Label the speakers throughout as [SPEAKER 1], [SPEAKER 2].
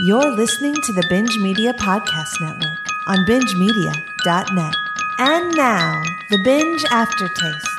[SPEAKER 1] You're listening to the Binge Media Podcast Network on bingemedia.net. And now, the Binge Aftertaste.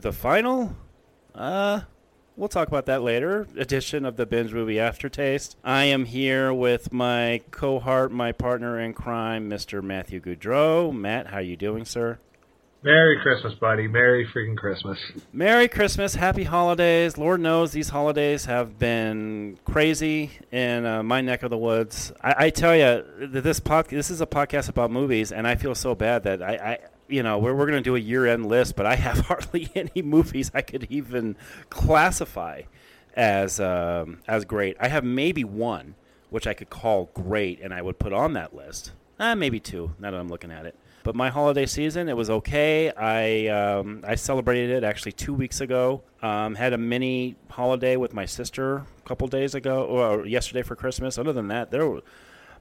[SPEAKER 2] To the
[SPEAKER 3] final, uh, we'll talk about that later, edition of the Binge Movie Aftertaste. I am here with my cohort, my partner in crime, Mr. Matthew Goudreau. Matt, how you doing, sir?
[SPEAKER 4] Merry Christmas, buddy. Merry freaking Christmas.
[SPEAKER 3] Merry Christmas, happy holidays. Lord knows these holidays have been crazy in uh, my neck of the woods. I, I tell you, this pod, this is a podcast about movies, and I feel so bad that I, I you know, we're, we're going to do a year-end list, but I have hardly any movies I could even classify as um, as great. I have maybe one which I could call great, and I would put on that list. Uh, maybe two. Now that I'm looking at it. But my holiday season, it was okay. I um, I celebrated it actually two weeks ago. Um, had a mini holiday with my sister a couple days ago, or yesterday for Christmas. Other than that, there, were,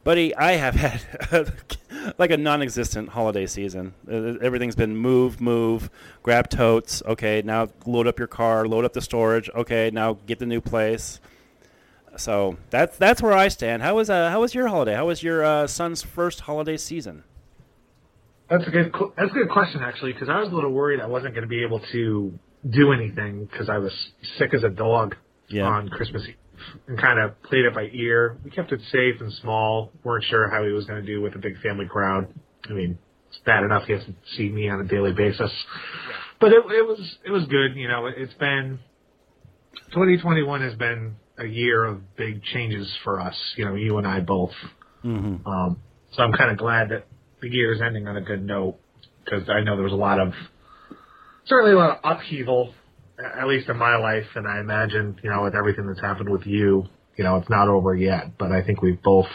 [SPEAKER 3] buddy, I have had like a non-existent holiday season. Uh, Everything's been move, move, grab totes. Okay, now load up your car, load up the storage. Okay, now get the new place. So that's that's where I stand. How was uh, how was your holiday? How was your uh, son's first holiday season?
[SPEAKER 4] That's a good. That's a good question, actually, because I was a little worried I wasn't going to be able to do anything because I was sick as a dog
[SPEAKER 3] Yeah.
[SPEAKER 4] on Christmas Eve and kind of played it by ear. We kept it safe and small. weren't sure how he was going to do with a big family crowd. I mean, it's bad enough he has to see me on a daily basis, but it, it was it was good. You know, it's been 2021 has been a year of big changes for us. You know, you and I both.
[SPEAKER 3] Mm-hmm.
[SPEAKER 4] Um, so I'm kind of glad that the year is ending on a good note because I know there was a lot of, certainly a lot of upheaval, a- at least in my life, and I imagine you know with everything that's happened with you, you know it's not over yet. But I think we both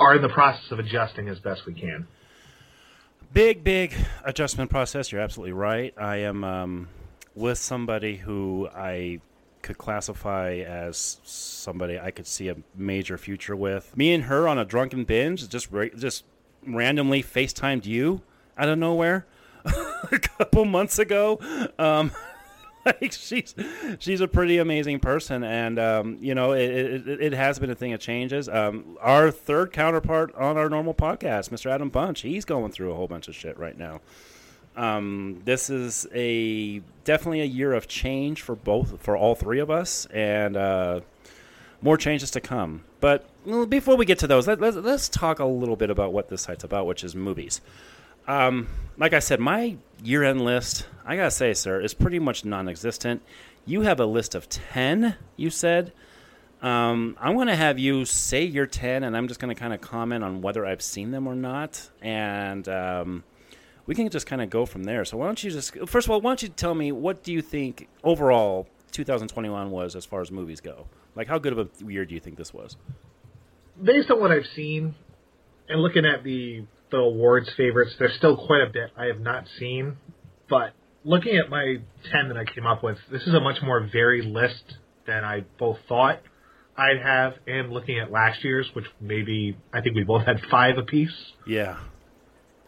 [SPEAKER 4] are in the process of adjusting as best we can.
[SPEAKER 3] Big, big adjustment process. You're absolutely right. I am um, with somebody who I could classify as somebody I could see a major future with. Me and her on a drunken binge just just randomly FaceTimed you out of nowhere a couple months ago. Um, like she's she's a pretty amazing person, and um, you know it, it, it has been a thing of changes. Um, our third counterpart on our normal podcast, Mr. Adam Bunch, he's going through a whole bunch of shit right now. Um, this is a definitely a year of change for both for all three of us, and uh, more changes to come. But before we get to those, let, let's let's talk a little bit about what this site's about, which is movies. Um, like I said, my year-end list, I gotta say, sir, is pretty much non-existent. You have a list of ten. You said. Um, I'm to have you say your 10, and I'm just to kind of comment on whether I've seen them or not. And um, we can just kind of go from there. So, why don't you just, first of all, why don't you tell me what do you think overall 2021 was as far as movies go? Like, how good of a year do you think this was?
[SPEAKER 4] Based on what I've seen and looking at the, the awards favorites, there's still quite a bit I have not seen. But looking at my 10 that I came up with, this is a much more varied list than I both thought. I'd have, and looking at last year's, which maybe I think we both had five apiece.
[SPEAKER 3] Yeah.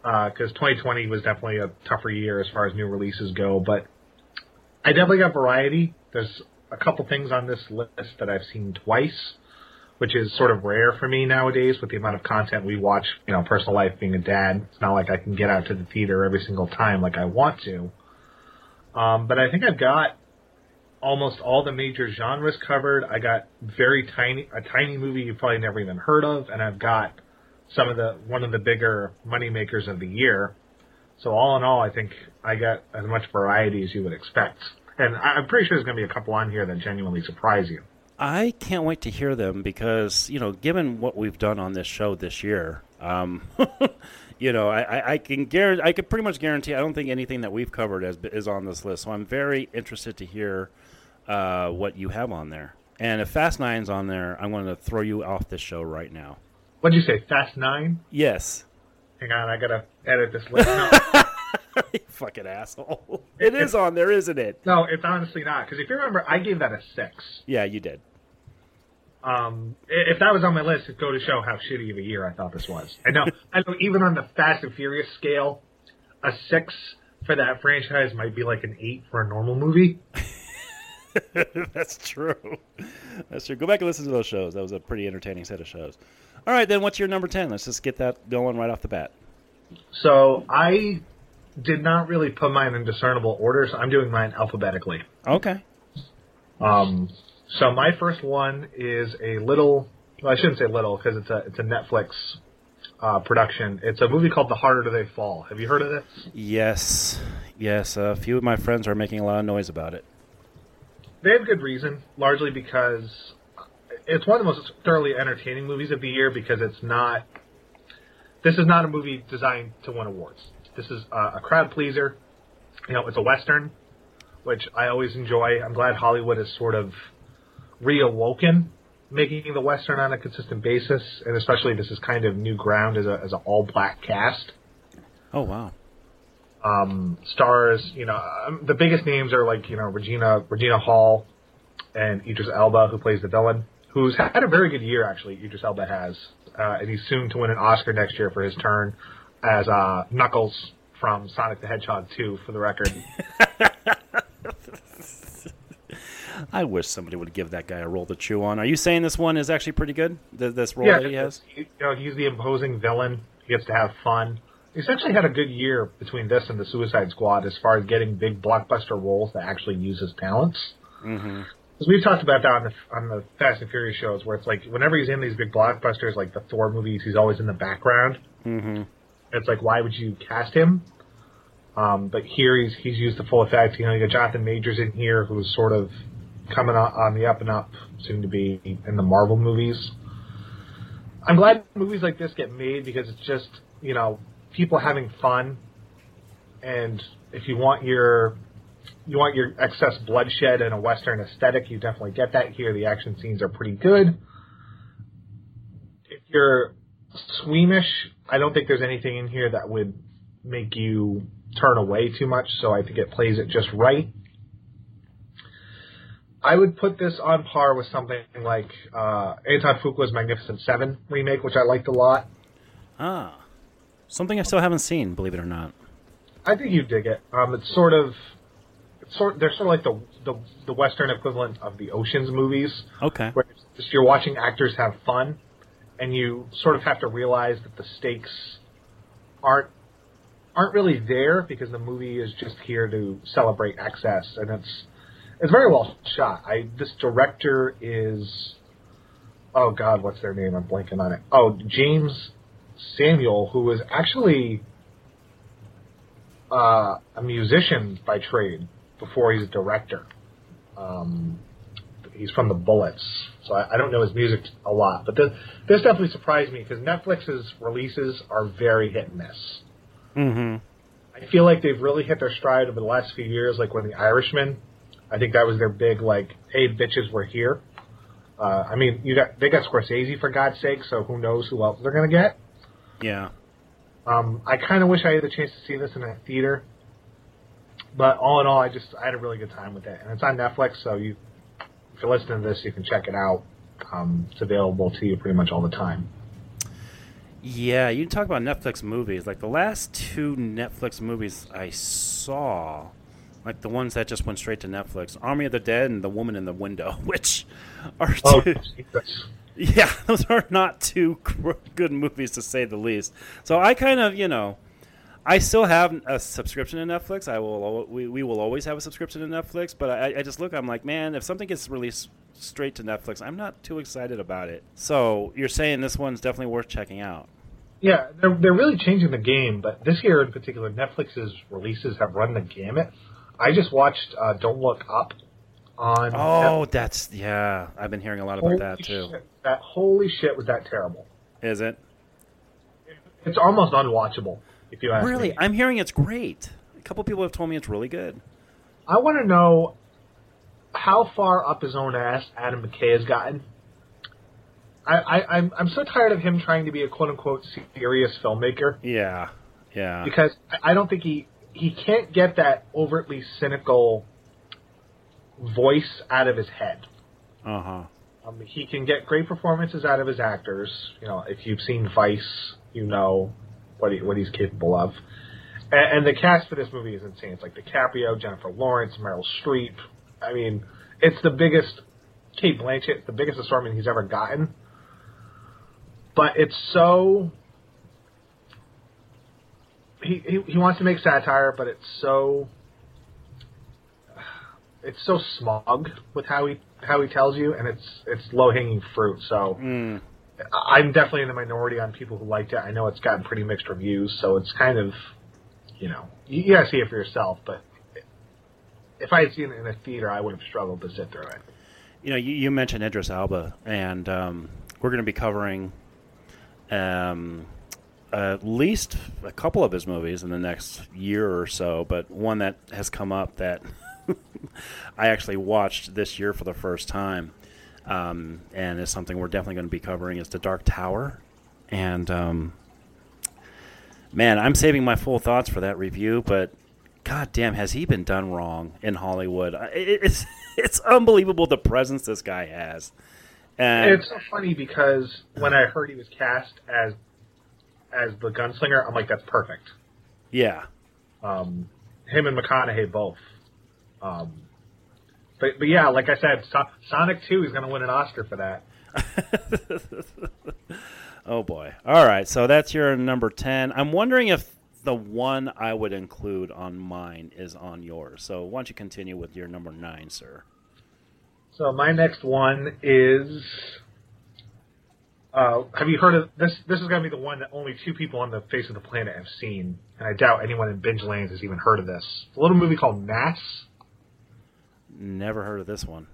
[SPEAKER 4] Because uh, 2020 was definitely a tougher year as far as new releases go, but I definitely got variety. There's a couple things on this list that I've seen twice, which is sort of rare for me nowadays with the amount of content we watch. You know, personal life being a dad, it's not like I can get out to the theater every single time like I want to. Um, but I think I've got almost all the major genres covered. I got very tiny a tiny movie you've probably never even heard of, and I've got some of the one of the bigger money makers of the year. So all in all, I think I got as much variety as you would expect, and I'm pretty sure there's going to be a couple on here that genuinely surprise you.
[SPEAKER 3] I can't wait to hear them because you know, given what we've done on this show this year, um, you know, I, I can guarantee, I could pretty much guarantee, I don't think anything that we've covered is, is on this list. So I'm very interested to hear uh, what you have on there. And if Fast Nine's on there, I'm going to throw you off this show right now.
[SPEAKER 4] What'd you say, Fast Nine?
[SPEAKER 3] Yes.
[SPEAKER 4] Hang on, I gotta edit this list. No.
[SPEAKER 3] you fucking asshole. It is on there, isn't it?
[SPEAKER 4] No, it's honestly not. Because if you remember, I gave that a six.
[SPEAKER 3] Yeah, you did.
[SPEAKER 4] Um, if that was on my list, it'd go to show how shitty of a year I thought this was. I know, I know. Even on the Fast and Furious scale, a six for that franchise might be like an eight for a normal movie.
[SPEAKER 3] That's true. That's true. Go back and listen to those shows. That was a pretty entertaining set of shows. All right, then what's your number 10? Let's just get that going right off the bat.
[SPEAKER 4] So I did not really put mine in discernible order, so I'm doing mine alphabetically.
[SPEAKER 3] Okay.
[SPEAKER 4] Um, so my first one is a little. Well, I shouldn't say little because it's a it's a Netflix uh, production. It's a movie called The Harder They Fall. Have you heard of this?
[SPEAKER 3] Yes, yes. A few of my friends are making a lot of noise about it.
[SPEAKER 4] They have good reason, largely because it's one of the most thoroughly entertaining movies of the year because it's not. This is not a movie designed to win awards. This is a, a crowd pleaser. You know, it's a western, which I always enjoy. I'm glad Hollywood is sort of reawoken making the western on a consistent basis, and especially this is kind of new ground as a as an all black cast.
[SPEAKER 3] Oh wow!
[SPEAKER 4] Um, stars, you know, um, the biggest names are like you know Regina Regina Hall and Idris Elba, who plays the villain, who's had a very good year actually. Idris Elba has, uh, and he's soon to win an Oscar next year for his turn as uh, Knuckles from Sonic the Hedgehog 2, for the record.
[SPEAKER 3] I wish somebody would give that guy a role to chew on. Are you saying this one is actually pretty good? Th- This role
[SPEAKER 4] yeah,
[SPEAKER 3] that he has?
[SPEAKER 4] you know, he's the imposing villain. He gets to have fun. He's actually had a good year between this and the Suicide Squad as far as getting big blockbuster roles that actually use his talents.
[SPEAKER 3] Mm-hmm.
[SPEAKER 4] Because we've talked about that on the on the Fast and Furious shows, where it's like whenever he's in these big blockbusters, like the Thor movies, he's always in the background.
[SPEAKER 3] Mm-hmm.
[SPEAKER 4] It's like, why would you cast him? Um, but here he's he's used the full effect. You know, you got Jonathan Majors in here, who's sort of coming on, the uh, up and up, soon to be in the Marvel movies. I'm glad movies like this get made because it's just you know people having fun, and if you want your you want your excess bloodshed and a western aesthetic, you definitely get that here. The action scenes are pretty good. If you're squeamish, I don't think there's anything in here that would make you turn away too much. So I think it plays it just right. I would put this on par with something like uh, Anton Fuqua's Magnificent Seven remake, which I liked a lot.
[SPEAKER 3] Ah. Something I still haven't seen, believe it or not.
[SPEAKER 4] I think you dig it. Um, it's sort of, it's sort. They're sort of like the, the the Western equivalent of the Ocean's movies,
[SPEAKER 3] Okay.
[SPEAKER 4] where just you're watching actors have fun, and you sort of have to realize that the stakes aren't aren't really there because the movie is just here to celebrate excess, and it's it's very well shot. I this director is oh God, what's their name? I'm blanking on it. Oh, Jeymes Samuel, who was actually uh, a musician by trade before he's a director. Um, he's from the Bullitts, so I, I don't know his music a lot. But this, this definitely surprised me because Netflix's releases are very hit and miss.
[SPEAKER 3] Mm-hmm.
[SPEAKER 4] I feel like they've really hit their stride over the last few years, like when The Irishman. I think that was their big, like, hey, bitches, we're here. Uh, I mean, you got they got Scorsese for God's sake, so who knows who else they're gonna get.
[SPEAKER 3] Yeah.
[SPEAKER 4] Um, I kind of wish I had the chance to see this in a theater, but all in all, I just I had a really good time with it, and it's on Netflix, so you if you're listening to this, you can check it out. Um, it's available to you pretty much all the time.
[SPEAKER 3] Yeah, you talk about Netflix movies. Like the last two Netflix movies I saw, like the ones that just went straight to Netflix, Army of the Dead and The Woman in the Window, which are
[SPEAKER 4] Oh,
[SPEAKER 3] two,
[SPEAKER 4] Jesus.
[SPEAKER 3] yeah, those are not two good movies to say the least. So I kind of, you know, I still have a subscription to Netflix. I will, we, we will always have a subscription to Netflix. But I, I just look, I'm like, man, if something gets released straight to Netflix, I'm not too excited about it. So you're saying this one's definitely worth checking out.
[SPEAKER 4] Yeah, they're they're really changing the game, but this year in particular, Netflix's releases have run the gamut. I just watched uh, Don't Look Up on.
[SPEAKER 3] Oh, that's yeah. I've been hearing a lot
[SPEAKER 4] Holy
[SPEAKER 3] about that too.
[SPEAKER 4] Shit, that holy shit was that terrible.
[SPEAKER 3] Is it
[SPEAKER 4] It's almost unwatchable if you ask me.
[SPEAKER 3] really?
[SPEAKER 4] me.
[SPEAKER 3] I'm hearing it's great. A couple people have told me it's really good.
[SPEAKER 4] I want to know how far up his own ass Adam McKay has gotten. I, I, I'm I'm so tired of him trying to be a quote unquote serious filmmaker
[SPEAKER 3] Yeah, yeah.
[SPEAKER 4] because I don't think he he can't get that overtly cynical voice out of his head.
[SPEAKER 3] Uh huh.
[SPEAKER 4] Um, he can get great performances out of his actors. You know, if you've seen Vice, you know what he, what he's capable of. And, and the cast for this movie is insane. It's like DiCaprio, Jennifer Lawrence, Meryl Streep. I mean, it's the biggest. Cate Blanchett, the biggest assortment he's ever gotten. But it's so. He, he he wants to make satire, but it's so. It's so smug with how he how he tells you, and it's it's low hanging fruit. So
[SPEAKER 3] Mm.
[SPEAKER 4] I'm definitely in the minority on people who liked it. I know it's gotten pretty mixed reviews, so it's kind of, you know, you, you gotta see it for yourself. But if I had seen it in a theater, I would have struggled to sit through it.
[SPEAKER 3] You know, you, you mentioned Idris Elba, and um, we're going to be covering um, at least a couple of his movies in the next year or so. But one that has come up that I actually watched this year for the first time, um, and is something we're definitely going to be covering is The Dark Tower. And um, man, I'm saving my full thoughts for that review, but God damn, has he been done wrong in Hollywood? It's it's unbelievable the presence this guy has. And
[SPEAKER 4] it's so funny because when I heard he was cast as as the gunslinger, I'm like, that's perfect.
[SPEAKER 3] yeah,
[SPEAKER 4] Um, him and McConaughey both. Um, but but yeah, like I said, so- Sonic Two is going to win an Oscar for that.
[SPEAKER 3] oh boy. All right, so that's your number ten. I'm wondering if the one I would include on mine is on yours. So why don't you continue with your number nine, sir?
[SPEAKER 4] So my next one is. Uh, have you heard of this? This is going to be the one that only two people on the face of the planet have seen, and I doubt anyone in Binge Lands has even heard of this. It's a little movie called Mass.
[SPEAKER 3] Never heard of this one.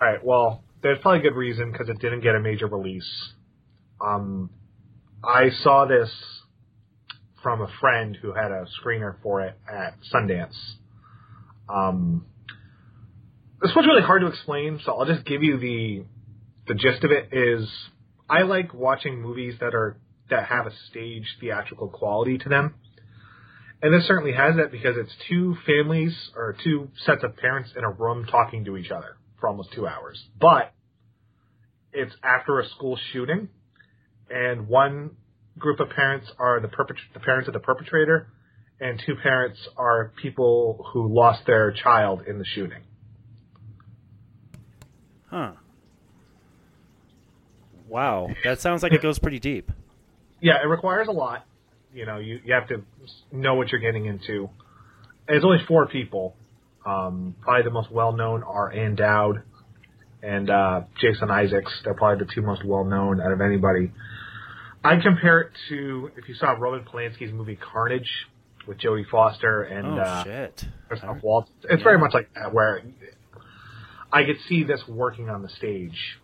[SPEAKER 4] All right, well, there's probably a good reason because it didn't get a major release. Um, I saw this from a friend who had a screener for it at Sundance. Um, this was really hard to explain, so I'll just give you the the gist of it. Is I like watching movies that are that have a stage theatrical quality to them. And this certainly has that because it's two families or two sets of parents in a room talking to each other for almost two hours. But it's after a school shooting, and one group of parents are the the parents of the perpetrator, and two parents are people who lost their child in the shooting.
[SPEAKER 3] Huh. Wow, that sounds like it goes pretty deep.
[SPEAKER 4] Yeah, it requires a lot. You know, you, you have to know what you're getting into. And it's only four people. Um, probably the most well known are Ann Dowd and uh, Jason Isaacs. They're probably the two most well known out of anybody. I compare it to if you saw Roman Polanski's movie Carnage with Jodie Foster and
[SPEAKER 3] Oh
[SPEAKER 4] uh,
[SPEAKER 3] shit.
[SPEAKER 4] Christoph Waltz. It's very much like that, where I could see this working on the stage,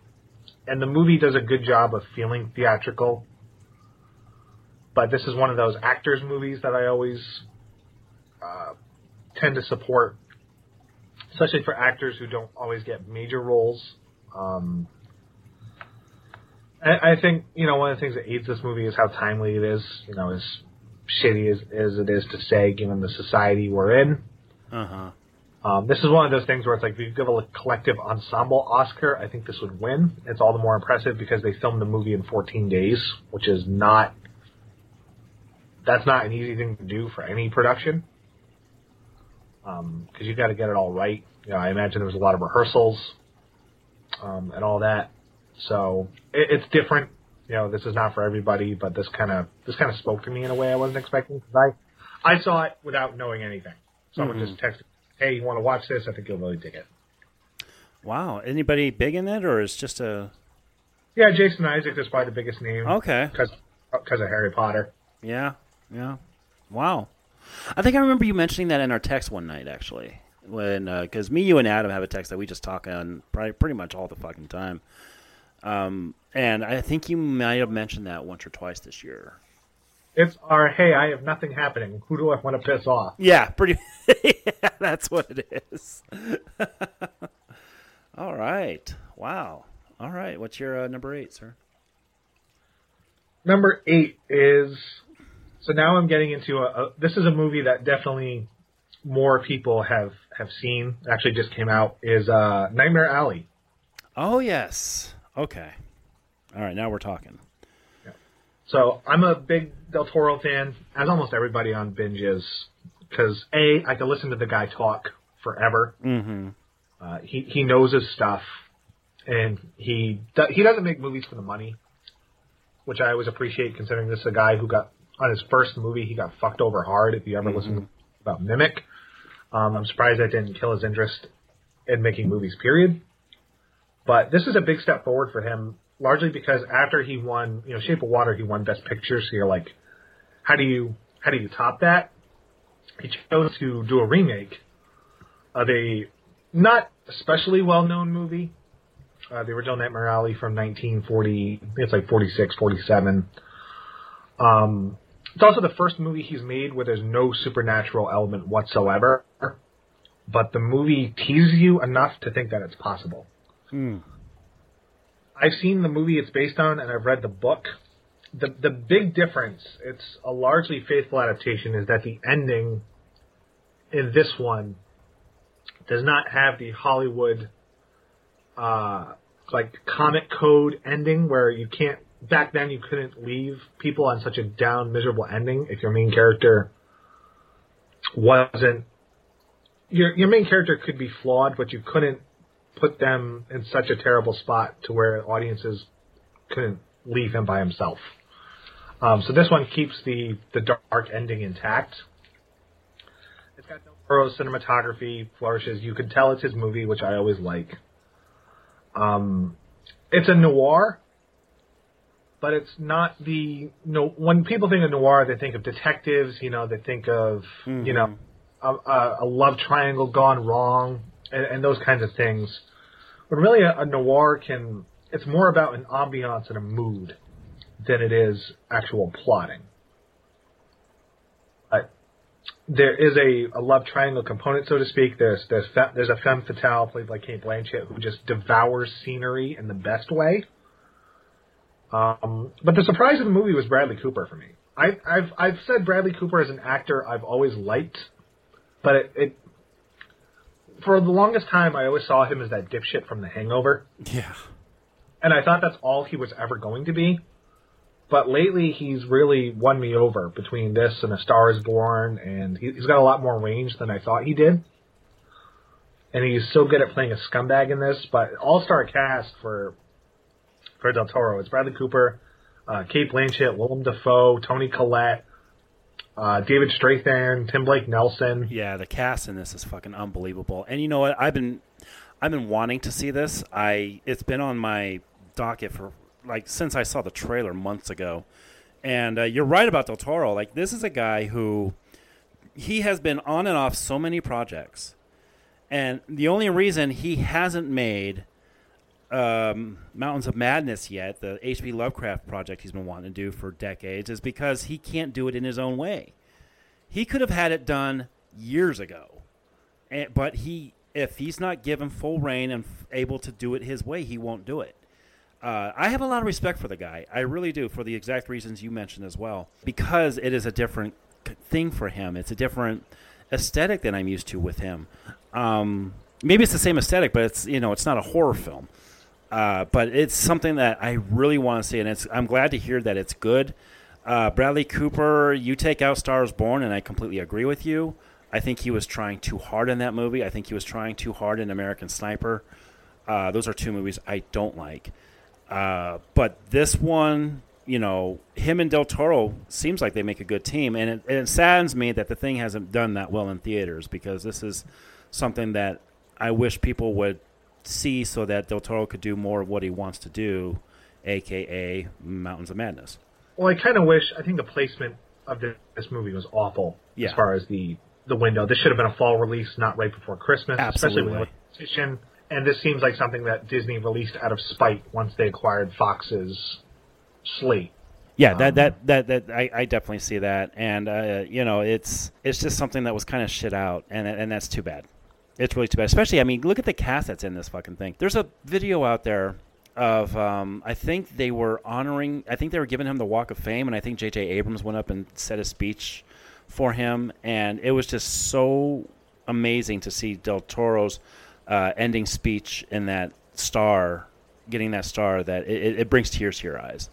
[SPEAKER 4] and the movie does a good job of feeling theatrical. But this is one of those actors movies that I always uh, tend to support, especially for actors who don't always get major roles. Um, I, I think you know one of the things that aids this movie is how timely it is. You know, as shitty as, as it is to say, given the society we're in.
[SPEAKER 3] Uh huh.
[SPEAKER 4] Um, this is one of those things where it's like if you give a collective ensemble Oscar, I think this would win. It's all the more impressive because they filmed the movie in 14 days, which is not that's not an easy thing to do for any production. Because you've got to get it all right. You know, I imagine there was a lot of rehearsals um, and all that. So it, it's different. You know, this is not for everybody, but this kind of this kind of spoke to me in a way I wasn't expecting. Cause I I saw it without knowing anything. Someone just texted, "Hey, you want to watch this? I think you'll really dig it."
[SPEAKER 3] Wow. Anybody big in it, or is just a?
[SPEAKER 4] Yeah, Jason Isaac is probably the biggest name
[SPEAKER 3] Okay.
[SPEAKER 4] because because of Harry Potter.
[SPEAKER 3] Yeah. Yeah. Wow. I think I remember you mentioning that in our text one night, actually, when because me, you, and Adam have a text that we just talk on probably pretty much all the fucking time. Um, and I think you might have mentioned that once or twice this year.
[SPEAKER 4] It's our hey, I have nothing happening. Who do I want to piss off?
[SPEAKER 3] Yeah, pretty. yeah, that's what it is. All right. Wow. All right. What's your uh, number eight, sir?
[SPEAKER 4] Number eight is so now I'm getting into a, a this is a movie that definitely more people have have seen. Actually, just came out is uh, Nightmare Alley.
[SPEAKER 3] Oh yes. Okay. All right. Now we're talking.
[SPEAKER 4] So I'm a big Del Toro fan, as almost everybody on binge is, because a I can listen to the guy talk forever.
[SPEAKER 3] Mm-hmm.
[SPEAKER 4] Uh, he he knows his stuff, and he do, he doesn't make movies for the money, which I always appreciate considering this is a guy who got on his first movie he got fucked over hard. If you ever listen to about Mimic, um, I'm surprised that didn't kill his interest in making movies. Period. But this is a big step forward for him, largely because after he won, you know, Shape of Water, he won Best Picture. So you're like, how do you how do you top that? He chose to do a remake of a not especially well known movie. Uh, the original Nightmare Alley from 1940, it's like 46, 47. Um, it's also the first movie he's made where there's no supernatural element whatsoever, but the movie teases you enough to think that it's possible.
[SPEAKER 3] Hmm.
[SPEAKER 4] I've seen the movie it's based on, and I've read the book. The the big difference, it's a largely faithful adaptation, is that the ending in this one does not have the Hollywood uh, like comic code ending where you can't. Back then, you couldn't leave people on such a down, miserable ending if your main character wasn't. Your your main character could be flawed, but you couldn't put them in such a terrible spot to where audiences couldn't leave him by himself. Um, so this one keeps the the dark ending intact. It's got Del Toro's cinematography flourishes. You can tell it's his movie, which I always like. Um, it's a noir, but it's not the no. When people think of noir, they think of detectives. You know, they think of you know a, a love triangle gone wrong and, and those kinds of things. But really, a, a noir can it's more about an ambiance and a mood than it is actual plotting. But there is a, a love triangle component, so to speak. There's there's fe- there's a femme fatale played by Cate Blanchett who just devours scenery in the best way. Um, but the surprise of the movie was Bradley Cooper for me. I, I've I've said Bradley Cooper as an actor I've always liked, but it, it for the longest time I always saw him as that dipshit from The Hangover
[SPEAKER 3] Yeah.
[SPEAKER 4] and I thought that's all he was ever going to be. But lately, he's really won me over between this and A Star Is Born, and he, he's got a lot more range than I thought he did. And he's so good at playing a scumbag in this. But all star cast for for Del Toro. It's Bradley Cooper, uh, Cate Blanchett, Willem Dafoe, Toni Collette, uh, David Strathairn, Tim Blake Nelson.
[SPEAKER 3] Yeah, the cast in this is fucking unbelievable. And you know what? I've been I've been wanting to see this. I it's been on my docket for like since I saw the trailer months ago. And uh, you're right about Del Toro. Like this is a guy who he has been on and off so many projects, and the only reason he hasn't made um, Mountains of Madness yet, the H.P. Lovecraft project he's been wanting to do for decades, is because he can't do it in his own way. He could have had it done years ago, and, but he, if he's not given full reign and f- able to do it his way, he won't do it. Uh, I have a lot of respect for the guy. I really do, for the exact reasons you mentioned as well, because it is a different thing for him. It's a different aesthetic than I'm used to with him. Um, maybe it's the same aesthetic, but it's you know it's not a horror film. Uh, but it's something that I really want to see, and it's I'm glad to hear that it's good. Uh, Bradley Cooper, you take out Stars Born, and I completely agree with you. I think he was trying too hard in that movie. I think he was trying too hard in American Sniper. Uh, those are two movies I don't like. Uh, but this one, you know, him and Del Toro seems like they make a good team, and it, and it saddens me that the thing hasn't done that well in theaters because this is something that I wish people would see so that Del Toro could do more of what he wants to do, aka Mountains of Madness.
[SPEAKER 4] Well, I kind of wish. I think the placement of this, movie was awful
[SPEAKER 3] Yeah.
[SPEAKER 4] as far as the the window. This should have been a fall release, not right before Christmas, especially with the competition. And this seems like something that Disney released out of spite once they acquired Fox's slate.
[SPEAKER 3] Yeah, that that that that I, I definitely see that, and uh, you know, it's it's just something that was kind of shit out, and and that's too bad. It's really too bad. Especially, I mean, look at the cast that's in this fucking thing. There's a video out there of um, I think they were honoring. I think they were giving him the Walk of Fame, and I think J.J. Abrams went up and said a speech for him, and it was just so amazing to see Del Toro's uh, ending speech in that star, getting that star that it, it- brings tears to your eyes.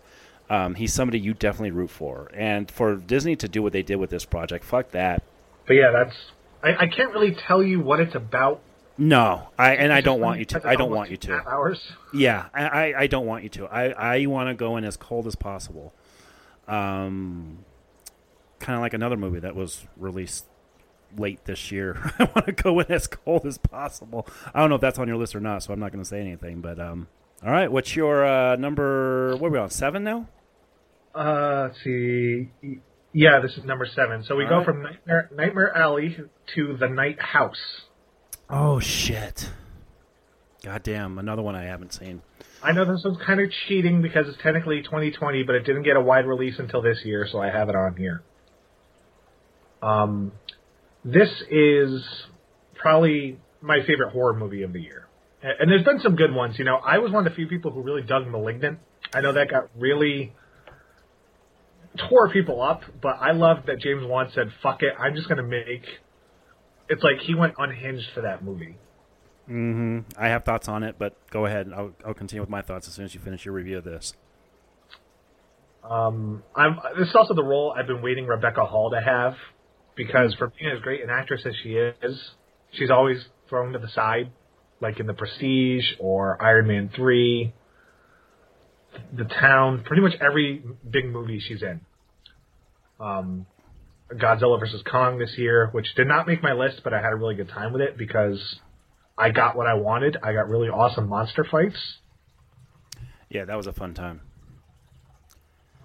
[SPEAKER 3] Um, he's somebody you definitely root for, and for Disney to do what they did with this project, fuck that.
[SPEAKER 4] But yeah, that's. I, I can't really tell you what it's about.
[SPEAKER 3] No, I and I don't want you to. I don't want you to.
[SPEAKER 4] half Hours.
[SPEAKER 3] Yeah, I, I, I don't want you to. I, I want to go in as cold as possible. Um, kind of like another movie that was released late this year. I want to go in as cold as possible. I don't know if that's on your list or not, so I'm not going to say anything. But um, all right, what's your uh, number? What are we on? Seven now?
[SPEAKER 4] Uh, let's see. Yeah, this is number seven. So we
[SPEAKER 3] All
[SPEAKER 4] go
[SPEAKER 3] right.
[SPEAKER 4] from Nightmare, Nightmare Alley to The Night House.
[SPEAKER 3] Oh shit! God damn, another one I haven't seen.
[SPEAKER 4] I know this one's kind of cheating because it's technically 2020, but it didn't get a wide release until this year, so I have it on here. Um, this is probably my favorite horror movie of the year. And there's been some good ones. You know, I was one of the few people who really dug *Malignant*. I know that got really tore people up, but I love that James Wan said, "Fuck it, I'm just going to make." It's like he went unhinged for that movie.
[SPEAKER 3] hmm I have thoughts on it, but go ahead. I'll, I'll continue with my thoughts as soon as you finish your review of this.
[SPEAKER 4] Um, I'm, this is also the role I've been waiting Rebecca Hall to have because for being as great an actress as she is, she's always thrown to the side, like in The Prestige or Iron Man 3, The Town, pretty much every big movie she's in. Um, Godzilla vs. Kong this year, which did not make my list, but I had a really good time with it because I got what I wanted. I got really awesome monster fights.
[SPEAKER 3] Yeah, that was a fun time.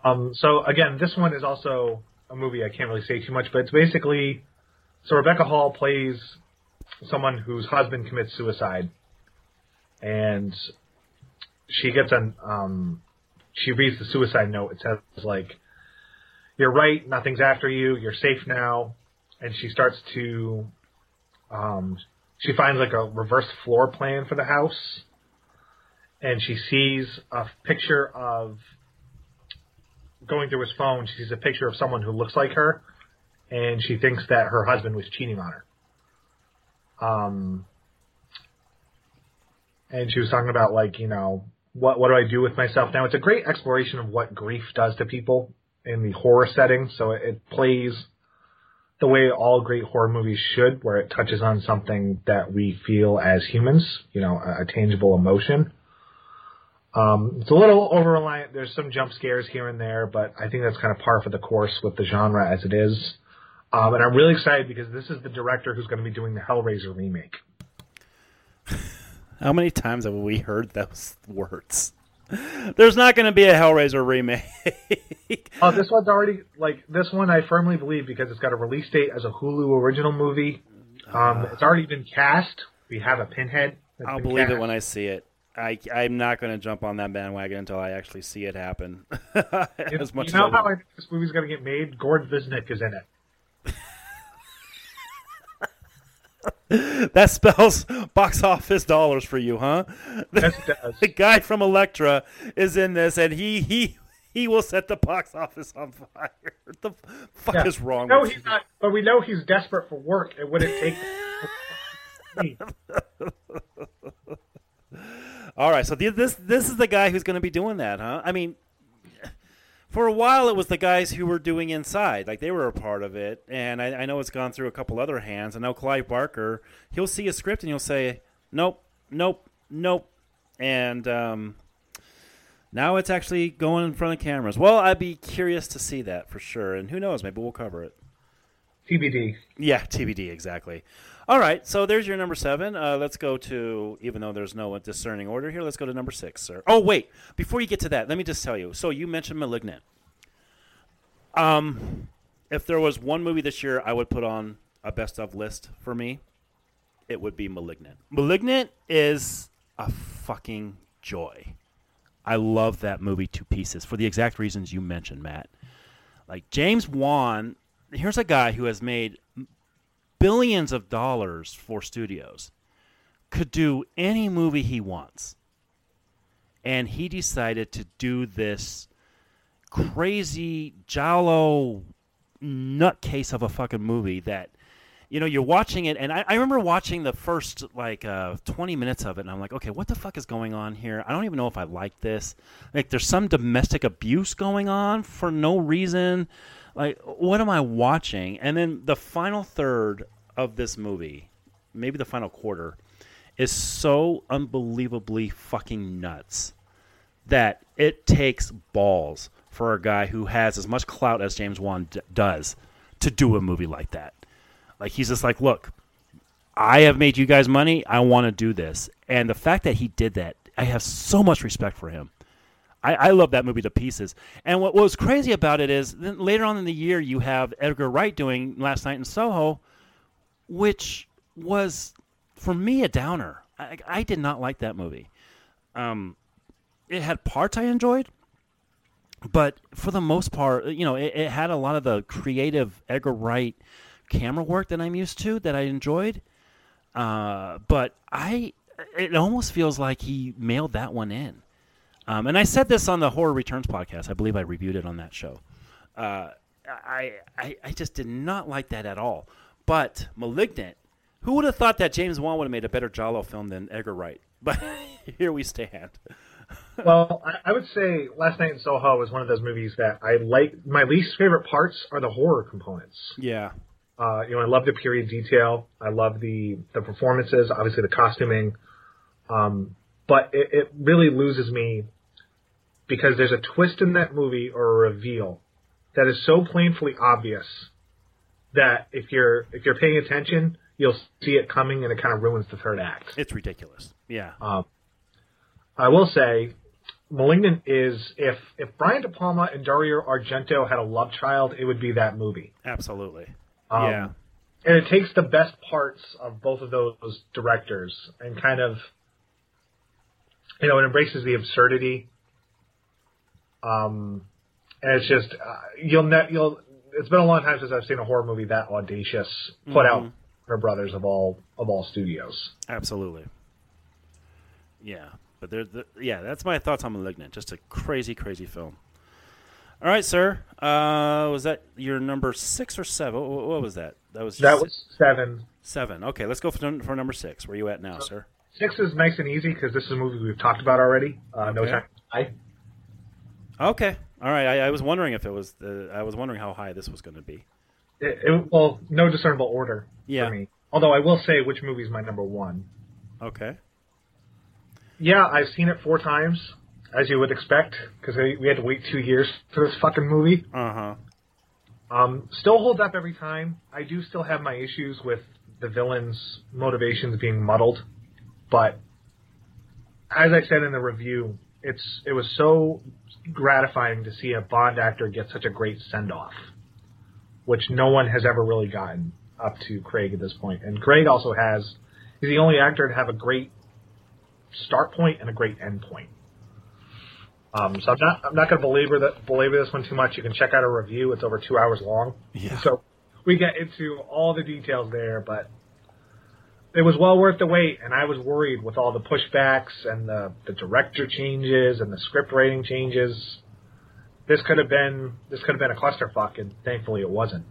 [SPEAKER 4] Um, so again, this one is also a movie I can't really say too much, but it's basically so Rebecca Hall plays someone whose husband commits suicide, and she gets an um, she reads the suicide note. It says like, "You're right, nothing's after you. You're safe now," and she starts to um, she finds like a reverse floor plan for the house, and she sees a picture of going through his phone, she sees a picture of someone who looks like her, and she thinks that her husband was cheating on her. Um, and she was talking about like, you know, what what do I do with myself now? It's a great exploration of what grief does to people in the horror setting. So it, it plays the way all great horror movies should, where it touches on something that we feel as humans, you know, a, a tangible emotion. Um, it's a little over reliant. There's some jump scares here and there, but I think that's kind of par for the course with the genre as it is. Um, and I'm really excited because this is the director who's going to be doing the Hellraiser remake.
[SPEAKER 3] How many times have we heard those words? There's not going to be a Hellraiser remake.
[SPEAKER 4] Oh, this one's already like this one. I firmly believe because it's got a release date as a Hulu original movie. Um, it's already been cast. We have a Pinhead.
[SPEAKER 3] I'll believe it when I see it. I, I'm not going to jump on that bandwagon until I actually see it happen.
[SPEAKER 4] You,
[SPEAKER 3] as much
[SPEAKER 4] you know
[SPEAKER 3] as
[SPEAKER 4] how I think this movie's going to get made? Goran Visnjic is in it.
[SPEAKER 3] that spells box office dollars for you, huh?
[SPEAKER 4] Yes, it does.
[SPEAKER 3] the guy from Elektra is in this, and he he he will set the box office on fire. What the fuck
[SPEAKER 4] Yeah.
[SPEAKER 3] is wrong
[SPEAKER 4] No,
[SPEAKER 3] with
[SPEAKER 4] he's
[SPEAKER 3] you?
[SPEAKER 4] not. But we know he's desperate for work. It wouldn't take.
[SPEAKER 3] All right, so the, this this is the guy who's going to be doing that, huh? I mean, for a while it was the guys who were doing inside, like they were a part of it, and I, I know it's gone through a couple other hands. I know Clive Barker, he'll see a script and he'll say, "Nope, nope, nope," and um, now it's actually going in front of cameras. Well, I'd be curious to see that for sure, and who knows, maybe we'll cover it.
[SPEAKER 4] TBD.
[SPEAKER 3] Yeah, TBD, exactly. All right, so there's your number seven. Uh, let's go to, even though there's no discerning order here, let's go to number six, sir. Oh, wait, before you get to that, let me just tell you. So you mentioned Malignant. Um, if there was one movie this year I would put on a best of list for me, it would be Malignant. Malignant is a fucking joy. I love that movie to pieces for the exact reasons you mentioned, Matt. Like James Wan, here's a guy who has made billions of dollars for studios, could do any movie he wants. And he decided to do this crazy giallo nutcase of a fucking movie that you know you're watching it. And I, I remember watching the first like uh, 20 minutes of it and i'm like okay what the fuck is going on here? I don't even know if i like this. Like there's some domestic abuse going on for no reason like what am i watching and then the final third of this movie maybe the final quarter is so unbelievably fucking nuts that it takes balls for a guy who has as much clout as James Wan d- does to do a movie like that. Like he's just like, look, I have made you guys money. I want to do this, and the fact that he did that, I have so much respect for him. I, I love that movie to pieces. And what, what was crazy about it is then later on in the year you have Edgar Wright doing Last Night in Soho, which was for me a downer. I, I did not like that movie. Um, it had parts I enjoyed, but for the most part, you know, it, it had a lot of the creative Edgar Wright camera work that I'm used to that I enjoyed. Uh, but I, it almost feels like he mailed that one in. Um, and I said this on the Horror Returns podcast. I believe I reviewed it on that show. Uh, I, I, I just did not like that at all. But Malignant, who would have thought that James Wan would have made a better giallo film than Edgar Wright? But here we stand.
[SPEAKER 4] Well, I, I would say Last Night in Soho was one of those movies that I like. My least favorite parts are the horror components.
[SPEAKER 3] Yeah.
[SPEAKER 4] Uh, you know, I love the period detail. I love the the performances. Obviously, the costuming. Um, but it, it really loses me because there's a twist in that movie or a reveal that is so painfully obvious that if you're if you're paying attention, you'll see it coming, and it kind of ruins the third act.
[SPEAKER 3] It's ridiculous. Yeah.
[SPEAKER 4] Um, I will say, *Malignant* is if if Brian De Palma and Dario Argento had a love child, it would be that movie.
[SPEAKER 3] Absolutely.
[SPEAKER 4] Um,
[SPEAKER 3] yeah.
[SPEAKER 4] and it takes the best parts of both of those directors and kind of, you know, it embraces the absurdity. Um, and it's just uh, you'll you'll. It's been a long time since I've seen a horror movie that audacious put out
[SPEAKER 3] Mhm.
[SPEAKER 4] Warner Brothers of all of all studios.
[SPEAKER 3] Absolutely. Yeah, but there, the, yeah, that's my thoughts on *Malignant*. Just a crazy, crazy film. All right, sir. Uh, was that your number six or seven? What, what was that? That was
[SPEAKER 4] That was seven.
[SPEAKER 3] seven. Okay, let's go for, for number six. Where you at now, sir?
[SPEAKER 4] Six is nice and easy because this is a movie we've talked about already. Uh, No time. I
[SPEAKER 3] Okay. All right. I, I was wondering if it was. The, I was wondering how high this was going to be.
[SPEAKER 4] it, it, well, no discernible order
[SPEAKER 3] Yeah.
[SPEAKER 4] for me. Although I will say which movie is my number one.
[SPEAKER 3] Okay.
[SPEAKER 4] Yeah, I've seen it four times, as you would expect, because we we had to wait two years for this fucking movie.
[SPEAKER 3] Uh huh.
[SPEAKER 4] Um, still holds up every time. I do still have my issues with the villain's motivations being muddled, but as I said in the review, it's it was so gratifying to see a Bond actor get such a great send off, which no one has ever really gotten up to Craig at this point. And Craig also has he's the only actor to have a great start point and a great end point. Um, so I'm not I'm not going to belabor that belabor this one too much. You can check out a review; it's over two hours long.
[SPEAKER 3] Yeah.
[SPEAKER 4] So we get into all the details there, but it was well worth the wait. And I was worried with all the pushbacks and the the director changes and the script rating changes. This could have been this could have been a clusterfuck, and thankfully it wasn't.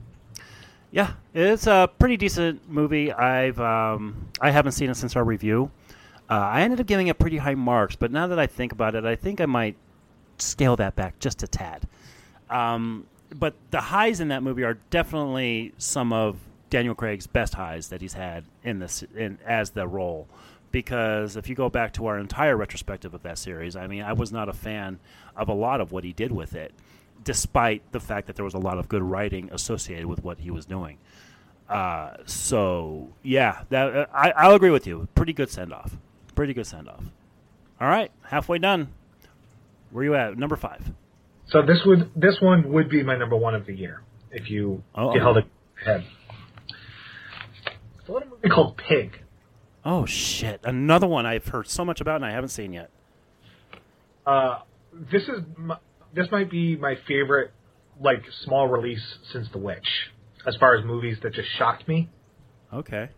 [SPEAKER 3] Yeah, it's a pretty decent movie. I've um, I haven't seen it since our review. Uh, I ended up giving it pretty high marks, but now that I think about it, I think I might scale that back just a tad. Um, but the highs in that movie are definitely some of Daniel Craig's best highs that he's had in this in, as the role. Because if you go back to our entire retrospective of that series, I mean, I was not a fan of a lot of what he did with it, despite the fact that there was a lot of good writing associated with what he was doing. Uh, so yeah, that uh, I, I'll agree with you. Pretty good send off. Pretty good send off. All right, halfway done. Where you at? Number five.
[SPEAKER 4] So this would this one would be my number one of the year if you,
[SPEAKER 3] Oh.
[SPEAKER 4] if you held it ahead. It's a movie called Pig.
[SPEAKER 3] Oh shit! Another one I've heard so much about and I haven't seen yet.
[SPEAKER 4] Uh, this is my, this might be my favorite like small release since The Witch, as far as movies that just shocked me.
[SPEAKER 3] Okay.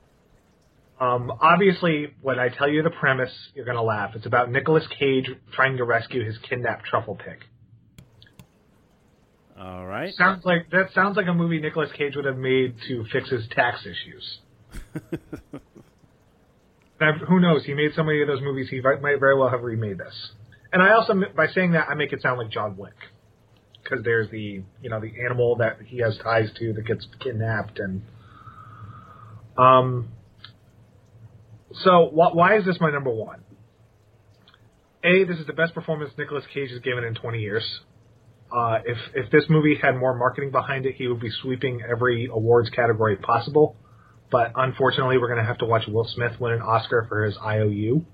[SPEAKER 4] Um, obviously, when I tell you the premise, you're gonna laugh. It's about Nicolas Cage trying to rescue his kidnapped truffle pig.
[SPEAKER 3] All right.
[SPEAKER 4] Sounds like that sounds like a movie Nicolas Cage would have made to fix his tax issues. Who knows? He made so many of those movies. He might might very well have remade this. And I also, by saying that, I make it sound like John Wick, because there's the you know the animal that he has ties to that gets kidnapped, and um. So wh- why is this my number one? A, this is the best performance Nicolas Cage has given in 20 years. Uh, if if this movie had more marketing behind it, he would be sweeping every awards category possible. But unfortunately, we're going to have to watch Will Smith win an Oscar for his IOU.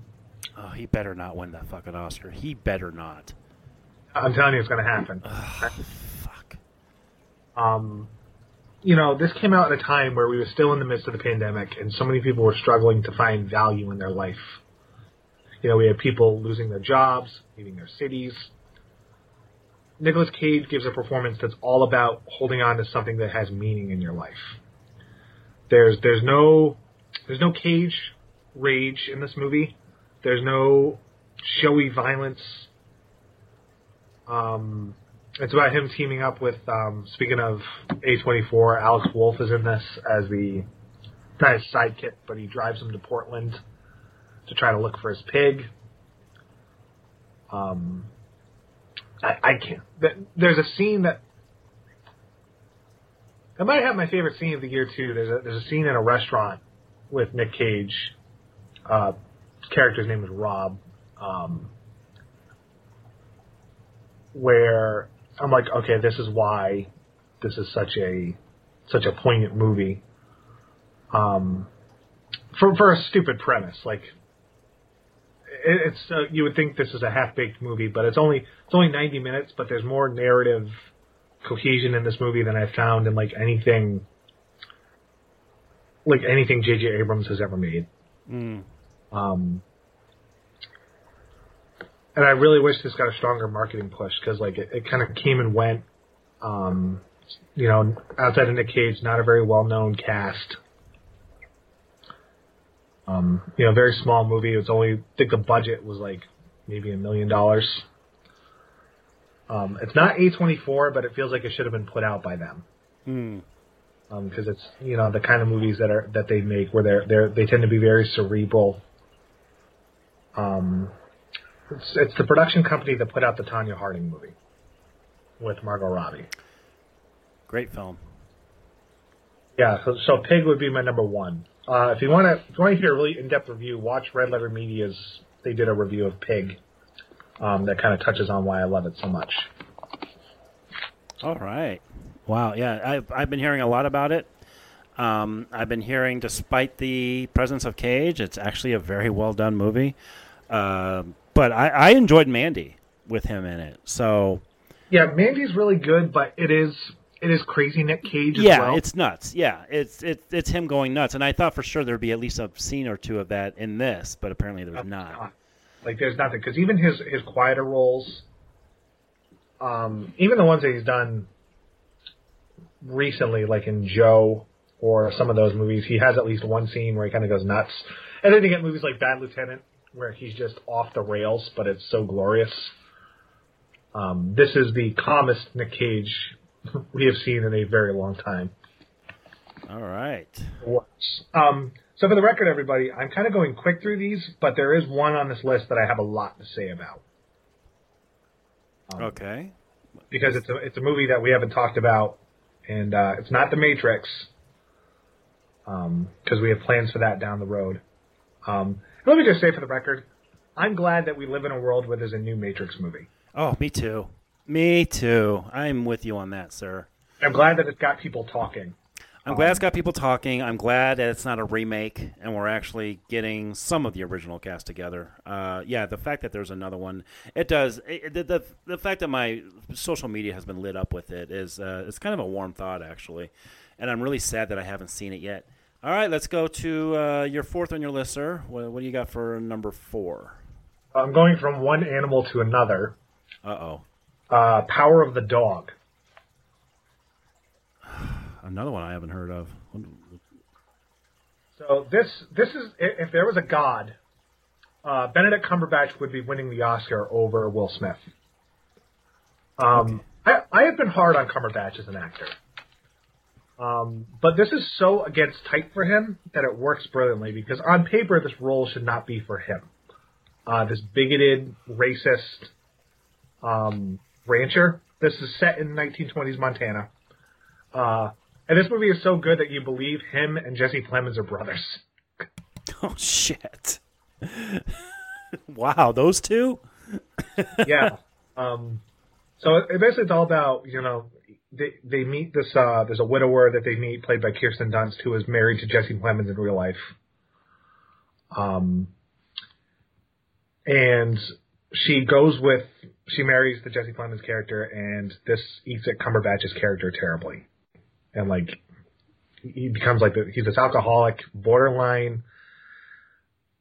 [SPEAKER 3] Oh, he better not win that fucking Oscar. He better not.
[SPEAKER 4] I'm telling you, it's going to happen.
[SPEAKER 3] Fuck.
[SPEAKER 4] Um, you know, this came out at a time where we were still in the midst of the pandemic, and so many people were struggling to find value in their life. You know, we had people losing their jobs, leaving their cities. Nicolas Cage gives a performance that's all about holding on to something that has meaning in your life. There's there's no there's no cage rage in this movie. There's no showy violence. Um, it's about him teaming up with. Um, speaking of A24, Alex Wolff is in this as the sidekick, but he drives him to Portland to try to look for his pig. Um, I, I can't. There's a scene that I might have my favorite scene of the year too. There's a there's a scene in a restaurant with Nick Cage. Uh, his character's name is Rob. Um, where I'm like, okay, this is why this is such a such a poignant movie. Um, for for a stupid premise, like it, it's uh, you would think this is a half baked movie, but it's only it's only 90 minutes, but there's more narrative cohesion in this movie than I've found in like anything like anything J.J. Abrams has ever made.
[SPEAKER 3] Mm.
[SPEAKER 4] Um, and I really wish this got a stronger marketing push because like it, it kind of came and went. Um, you know, outside of Nick Cage, not a very well known cast. Um, you know, very small movie. It was only I think the budget was like maybe a million dollars. Um, it's not A24, but it feels like it should have been put out by them
[SPEAKER 3] Mm.
[SPEAKER 4] because it's you know the kind of movies that are that they make where they're they're they tend to be very cerebral. Um, it's, it's the production company that put out the Tonya Harding movie with Margot Robbie.
[SPEAKER 3] Great film.
[SPEAKER 4] Yeah, so, so Pig would be my number one. Uh, if you want to, if you want to hear a really in-depth review, watch Red Letter Media's. They did a review of Pig um, that kind of touches on why I love it so much.
[SPEAKER 3] All right. Wow. Yeah, I've I've been hearing a lot about it. Um, I've been hearing, despite the presence of Cage, it's actually a very well done movie. Um, but I, I enjoyed Mandy with him in it. So
[SPEAKER 4] Yeah, Mandy's really good, but it is it is crazy Nick Cage as
[SPEAKER 3] yeah,
[SPEAKER 4] well.
[SPEAKER 3] it's nuts. Yeah, it's it's it's him going nuts. And I thought for sure there'd be at least a scene or two of that in this, but apparently there's not.
[SPEAKER 4] Like there's nothing because even his his quieter roles, um, even the ones that he's done recently, like in Joe or some of those movies, he has at least one scene where he kind of goes nuts. And then you get movies like Bad Lieutenant where he's just off the rails, but it's so glorious. Um, this is the calmest Nick Cage we have seen in a very long time.
[SPEAKER 3] All right.
[SPEAKER 4] works. Um, so for the record, everybody, I'm kind of going quick through these, but there is one on this list that I have a lot to say about
[SPEAKER 3] Okay.
[SPEAKER 4] because it's a it's a movie that we haven't talked about, and uh, it's not The Matrix, because we have plans for that down the road. Um, let me just say for the record, I'm glad that we live in a world where there's a new Matrix movie.
[SPEAKER 3] Oh, me too. Me too. I'm with you on that, sir.
[SPEAKER 4] I'm glad that it's got people talking.
[SPEAKER 3] I'm glad it's got people talking. I'm glad that it's not a remake and we're actually getting some of the original cast together. Uh, yeah, the fact that there's another one, it does. It, the, the the fact that my social media has been lit up with it is uh, it's kind of a warm thought actually, and I'm really sad that I haven't seen it yet. All right, let's go to uh, your fourth on your list, sir. What, what do you got for number four?
[SPEAKER 4] I'm going from one animal to another.
[SPEAKER 3] Uh oh,
[SPEAKER 4] Uh, Power of the Dog.
[SPEAKER 3] Another one I haven't heard of.
[SPEAKER 4] So this this is if there was a god, uh, Benedict Cumberbatch would be winning the Oscar over Will Smith. Um, I, I have been hard on Cumberbatch as an actor, um, but this is so against type for him that it works brilliantly because on paper this role should not be for him. Uh, this bigoted, racist um, rancher. This is set in 1920s Montana. Uh, and this movie is so good that you believe him and Jesse Plemons are brothers.
[SPEAKER 3] Oh shit! wow, those two.
[SPEAKER 4] yeah. Um, so it, basically, it's all about you know they they meet this uh, there's a widower that they meet played by Kirsten Dunst who is married to Jesse Plemons in real life. Um, and she goes with she marries the Jesse Plemons character, and this eats at Cumberbatch's character terribly, and like he becomes like the, he's this alcoholic, borderline.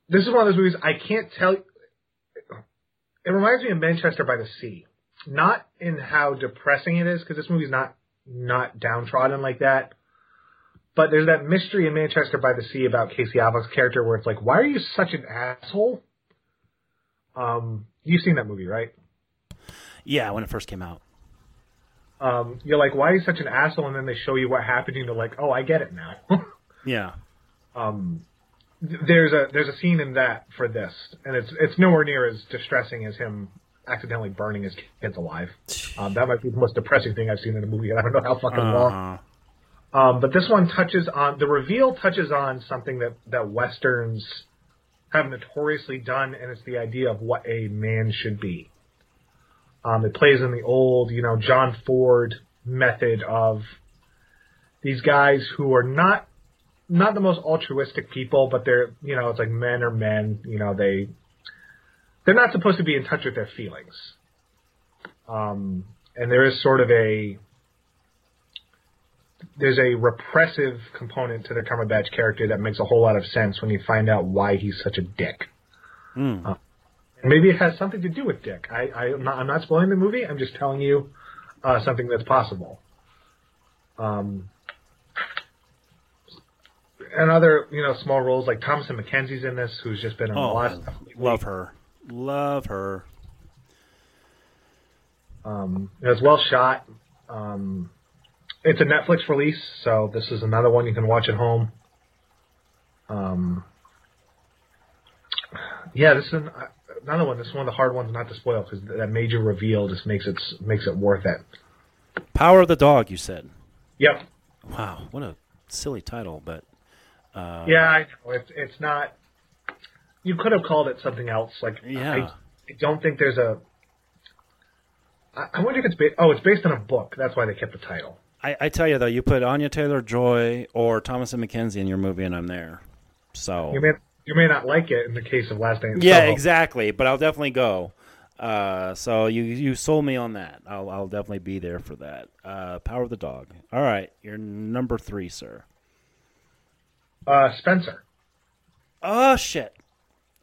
[SPEAKER 4] This is one of those movies I can't tell. It reminds me of Manchester by the Sea, not in how depressing it is, because this movie's not not downtrodden like that. But there's that mystery in Manchester by the Sea about Casey Affleck's character, where it's like, why are you such an asshole? Um, you've seen that movie, right?
[SPEAKER 3] Yeah, when it first came out.
[SPEAKER 4] Um, you're like, why are you such an asshole? And then they show you what happened, and you're like, oh, I get it now.
[SPEAKER 3] Yeah.
[SPEAKER 4] um, th- there's a there's a scene in that for this, and it's it's nowhere near as distressing as him accidentally burning his kids alive. Um, that might be the most depressing thing I've seen in a movie, and I don't know how fucking long.
[SPEAKER 3] Uh,
[SPEAKER 4] Um, but this one touches on the reveal touches on something that that westerns have notoriously done, and it's the idea of what a man should be. Um, it plays in the old, you know, John Ford method of these guys who are not not the most altruistic people, but they're you know it's like men are men. You know they they're not supposed to be in touch with their feelings. Um, and there is sort of a there's a repressive component to the Cumberbatch character that makes a whole lot of sense when you find out why he's such a dick.
[SPEAKER 3] mm.
[SPEAKER 4] Uh, maybe it has something to do with Dick. I, I, I'm, not, I'm not spoiling the movie. I'm just telling you uh, something that's possible. Um, and other, you know, small roles like Thomasin McKenzie's in this, who's just been a
[SPEAKER 3] Oh,
[SPEAKER 4] lot of
[SPEAKER 3] love her. Love her.
[SPEAKER 4] Um, it's well shot. Um, it's a Netflix release, so this is another one you can watch at home. Um, yeah, this is an, another one. This is one of the hard ones not to spoil because that major reveal just makes it makes it worth it.
[SPEAKER 3] Power of the Dog, you said.
[SPEAKER 4] Yep.
[SPEAKER 3] Wow, what a silly title, but uh,
[SPEAKER 4] Yeah, I know. It's it's not. You could have called it something else. Like
[SPEAKER 3] Yeah.
[SPEAKER 4] I, I don't think there's a. I, I wonder if it's based. Oh, it's based on a book. That's why they kept the title.
[SPEAKER 3] I, I tell you though, you put Anya Taylor Joy or Thomasin McKenzie in your movie, and I'm there. So
[SPEAKER 4] You may You may not like it in the case of Last Night
[SPEAKER 3] Yeah,
[SPEAKER 4] Soho.
[SPEAKER 3] exactly. But I'll definitely go. Uh, so you you sold me on that. I'll I'll definitely be there for that. Uh, Power of the Dog. All right, you're number three, sir.
[SPEAKER 4] Uh, Spencer.
[SPEAKER 3] Oh shit.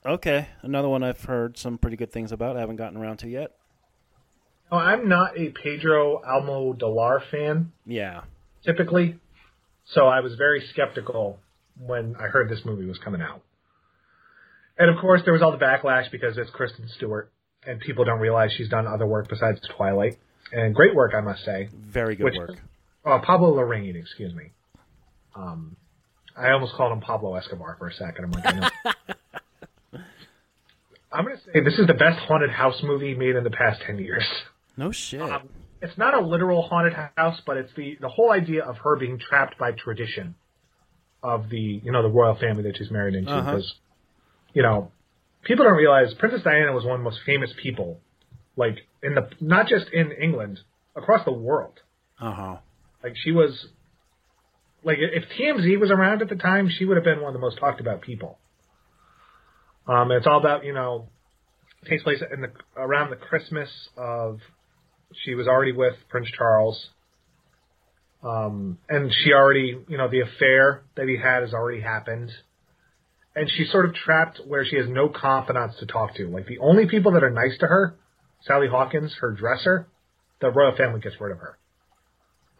[SPEAKER 3] Okay, another one I've heard some pretty good things about. I haven't gotten around to yet.
[SPEAKER 4] No, I'm not a Pedro Almodovar fan
[SPEAKER 3] Yeah.
[SPEAKER 4] typically, so I was very skeptical when I heard this movie was coming out. And of course, there was all the backlash because it's Kristen Stewart, and people don't realize she's done other work besides Twilight, and great work, I must say.
[SPEAKER 3] Very good
[SPEAKER 4] Which-
[SPEAKER 3] work.
[SPEAKER 4] Uh, Pablo Larraín, excuse me. Um, I almost called him Pablo Escobar for a second. I'm like, I know. I'm gonna say this is the best haunted house movie made in the past ten years.
[SPEAKER 3] No shit.
[SPEAKER 4] Um, it's not a literal haunted house, but it's the the whole idea of her being trapped by tradition of the you know the royal family that she's married into.
[SPEAKER 3] Uh-huh.
[SPEAKER 4] Because you know people don't realize Princess Diana was one of the most famous people, like in the not just in England, across the world.
[SPEAKER 3] Uh huh.
[SPEAKER 4] Like she was, like if TMZ was around at the time, she would have been one of the most talked about people. Um, it's all about you know, takes place in the around the Christmas of, she was already with Prince Charles. Um, and she already, you know, the affair that he had has already happened. And she's sort of trapped where she has no confidants to talk to. Like the only people that are nice to her, Sally Hawkins, her dresser, the royal family gets rid of her.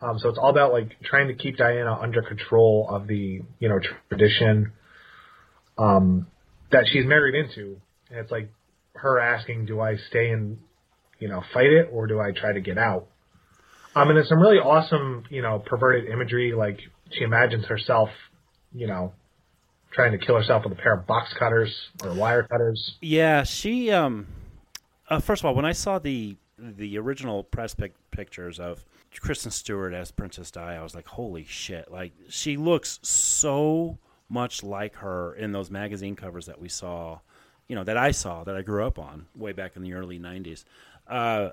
[SPEAKER 4] Um, so it's all about like trying to keep Diana under control of the you know tradition um, that she's married into, and it's like her asking, "Do I stay and you know fight it, or do I try to get out?" Um, and there's some really awesome you know perverted imagery, like she imagines herself, you know, trying to kill herself with a pair of box cutters or wire cutters.
[SPEAKER 3] Yeah, she. Um, uh, first of all, when I saw the the original press pic- pictures of Kristen Stewart as Princess Di, I was like, "Holy shit!" Like she looks so much like her in those magazine covers that we saw, you know, that I saw that I grew up on way back in the early '90s. Uh,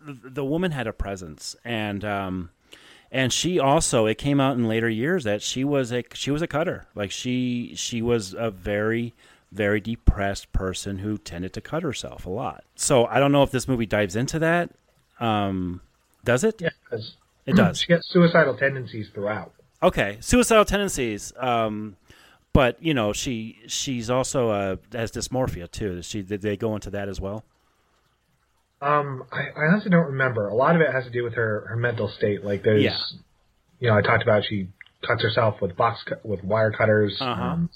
[SPEAKER 3] the, the woman had a presence, and um, and she also it came out in later years that she was a she was a cutter. Like she she was a very very depressed person who tended to cut herself a lot. So I don't know if this movie dives into that. Um, does it?
[SPEAKER 4] Yeah, because
[SPEAKER 3] It does.
[SPEAKER 4] She gets suicidal tendencies throughout.
[SPEAKER 3] Okay, suicidal tendencies. Um, but you know, she she's also uh, has dysmorphia too. She did they go into that as well?
[SPEAKER 4] Um, I, I honestly don't remember. A lot of it has to do with her her mental state. Like there's,
[SPEAKER 3] Yeah.
[SPEAKER 4] you know, I talked about she cuts herself with box cut, with wire cutters.
[SPEAKER 3] Uh-huh.
[SPEAKER 4] Um,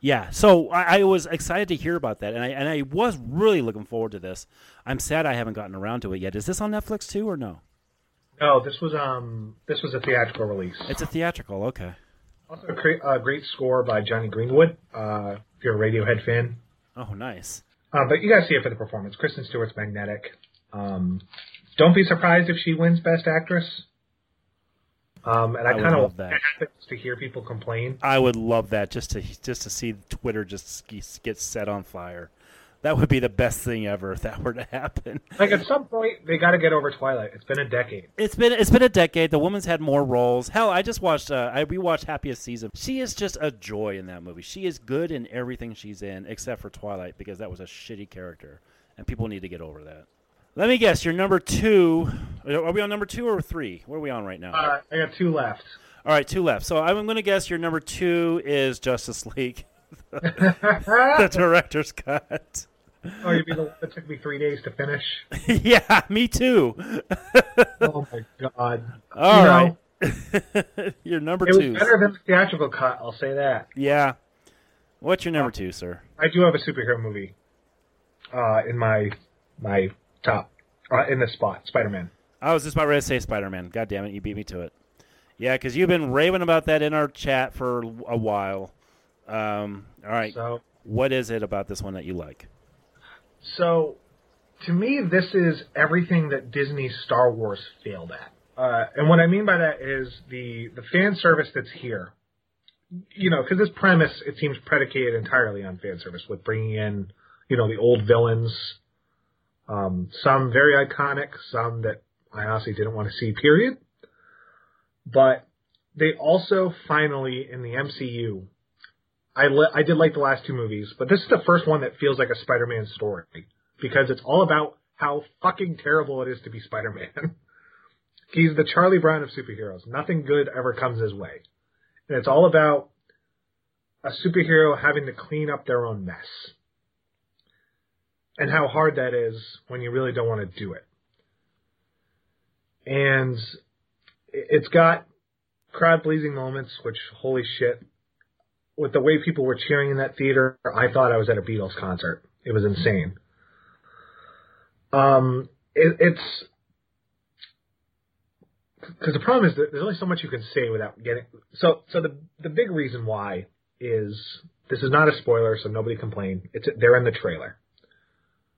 [SPEAKER 3] Yeah, so I, I was excited to hear about that, and I and I was really looking forward to this. I'm sad I haven't gotten around to it yet. Is this on Netflix too, or no?
[SPEAKER 4] no, this was um this was a theatrical release.
[SPEAKER 3] It's a theatrical. Okay.
[SPEAKER 4] Also a great, uh, great score by Jonny Greenwood. Uh, if you're a Radiohead fan,
[SPEAKER 3] Oh, nice.
[SPEAKER 4] Uh, but you guys see it for the performance. Kristen Stewart's magnetic. Um, don't be surprised if she wins Best Actress. Um, and I,
[SPEAKER 3] I
[SPEAKER 4] kind of
[SPEAKER 3] love that.
[SPEAKER 4] to hear people complain.
[SPEAKER 3] I would love that just to just to see Twitter just get set on fire. That would be the best thing ever if that were to happen.
[SPEAKER 4] Like at some point, they got to get over Twilight. It's been a decade.
[SPEAKER 3] It's been it's been a decade. The woman's had more roles. Hell, I just watched uh, I rewatched Happiest Season. She is just a joy in that movie. She is good in everything she's in except for Twilight because that was a shitty character, and people need to get over that. Let me guess, you're number two. Are we on number two or three? Where are we on right now?
[SPEAKER 4] Uh, I got two left.
[SPEAKER 3] All right, two left. So I'm going to guess your number two is Justice League, the director's cut.
[SPEAKER 4] Oh, you'd be the one that took me three days to finish.
[SPEAKER 3] yeah, me too.
[SPEAKER 4] Oh my god!
[SPEAKER 3] All
[SPEAKER 4] You
[SPEAKER 3] right,
[SPEAKER 4] know,
[SPEAKER 3] your number
[SPEAKER 4] it was
[SPEAKER 3] two.
[SPEAKER 4] better than the theatrical cut. I'll say that.
[SPEAKER 3] Yeah. What's your number two, sir?
[SPEAKER 4] I do have a superhero movie uh, in my my top uh, in this spot. Spider Man.
[SPEAKER 3] I was just about ready to say Spider Man. God damn it, you beat me to it. Yeah, because you've been raving about that in our chat for a while. Um, all right,
[SPEAKER 4] So
[SPEAKER 3] what is it about this one that you like?
[SPEAKER 4] so to me, this is everything that Disney's Star Wars failed at. Uh, and what I mean by that is the the fan service that's here. You know, because this premise it seems predicated entirely on fan service with bringing in you know the old villains, um, some very iconic, some that I honestly didn't want to see. Period. But they also finally in the MCU, I li- I did like the last two movies, but this is the first one that feels like a Spider-Man story because it's all about how fucking terrible it is to be Spider-Man. He's the Charlie Brown of superheroes. Nothing good ever comes his way. And it's all about a superhero having to clean up their own mess. And how hard that is when you really don't want to do it. And it's got crowd pleasing moments, which holy shit. With the way people were cheering in that theater, I thought I was at a Beatles concert. It was insane. Um, it, it's because the problem is that there's only so much you can say without getting. So, so the the big reason why is this is not a spoiler, so nobody complain. It's they're in the trailer.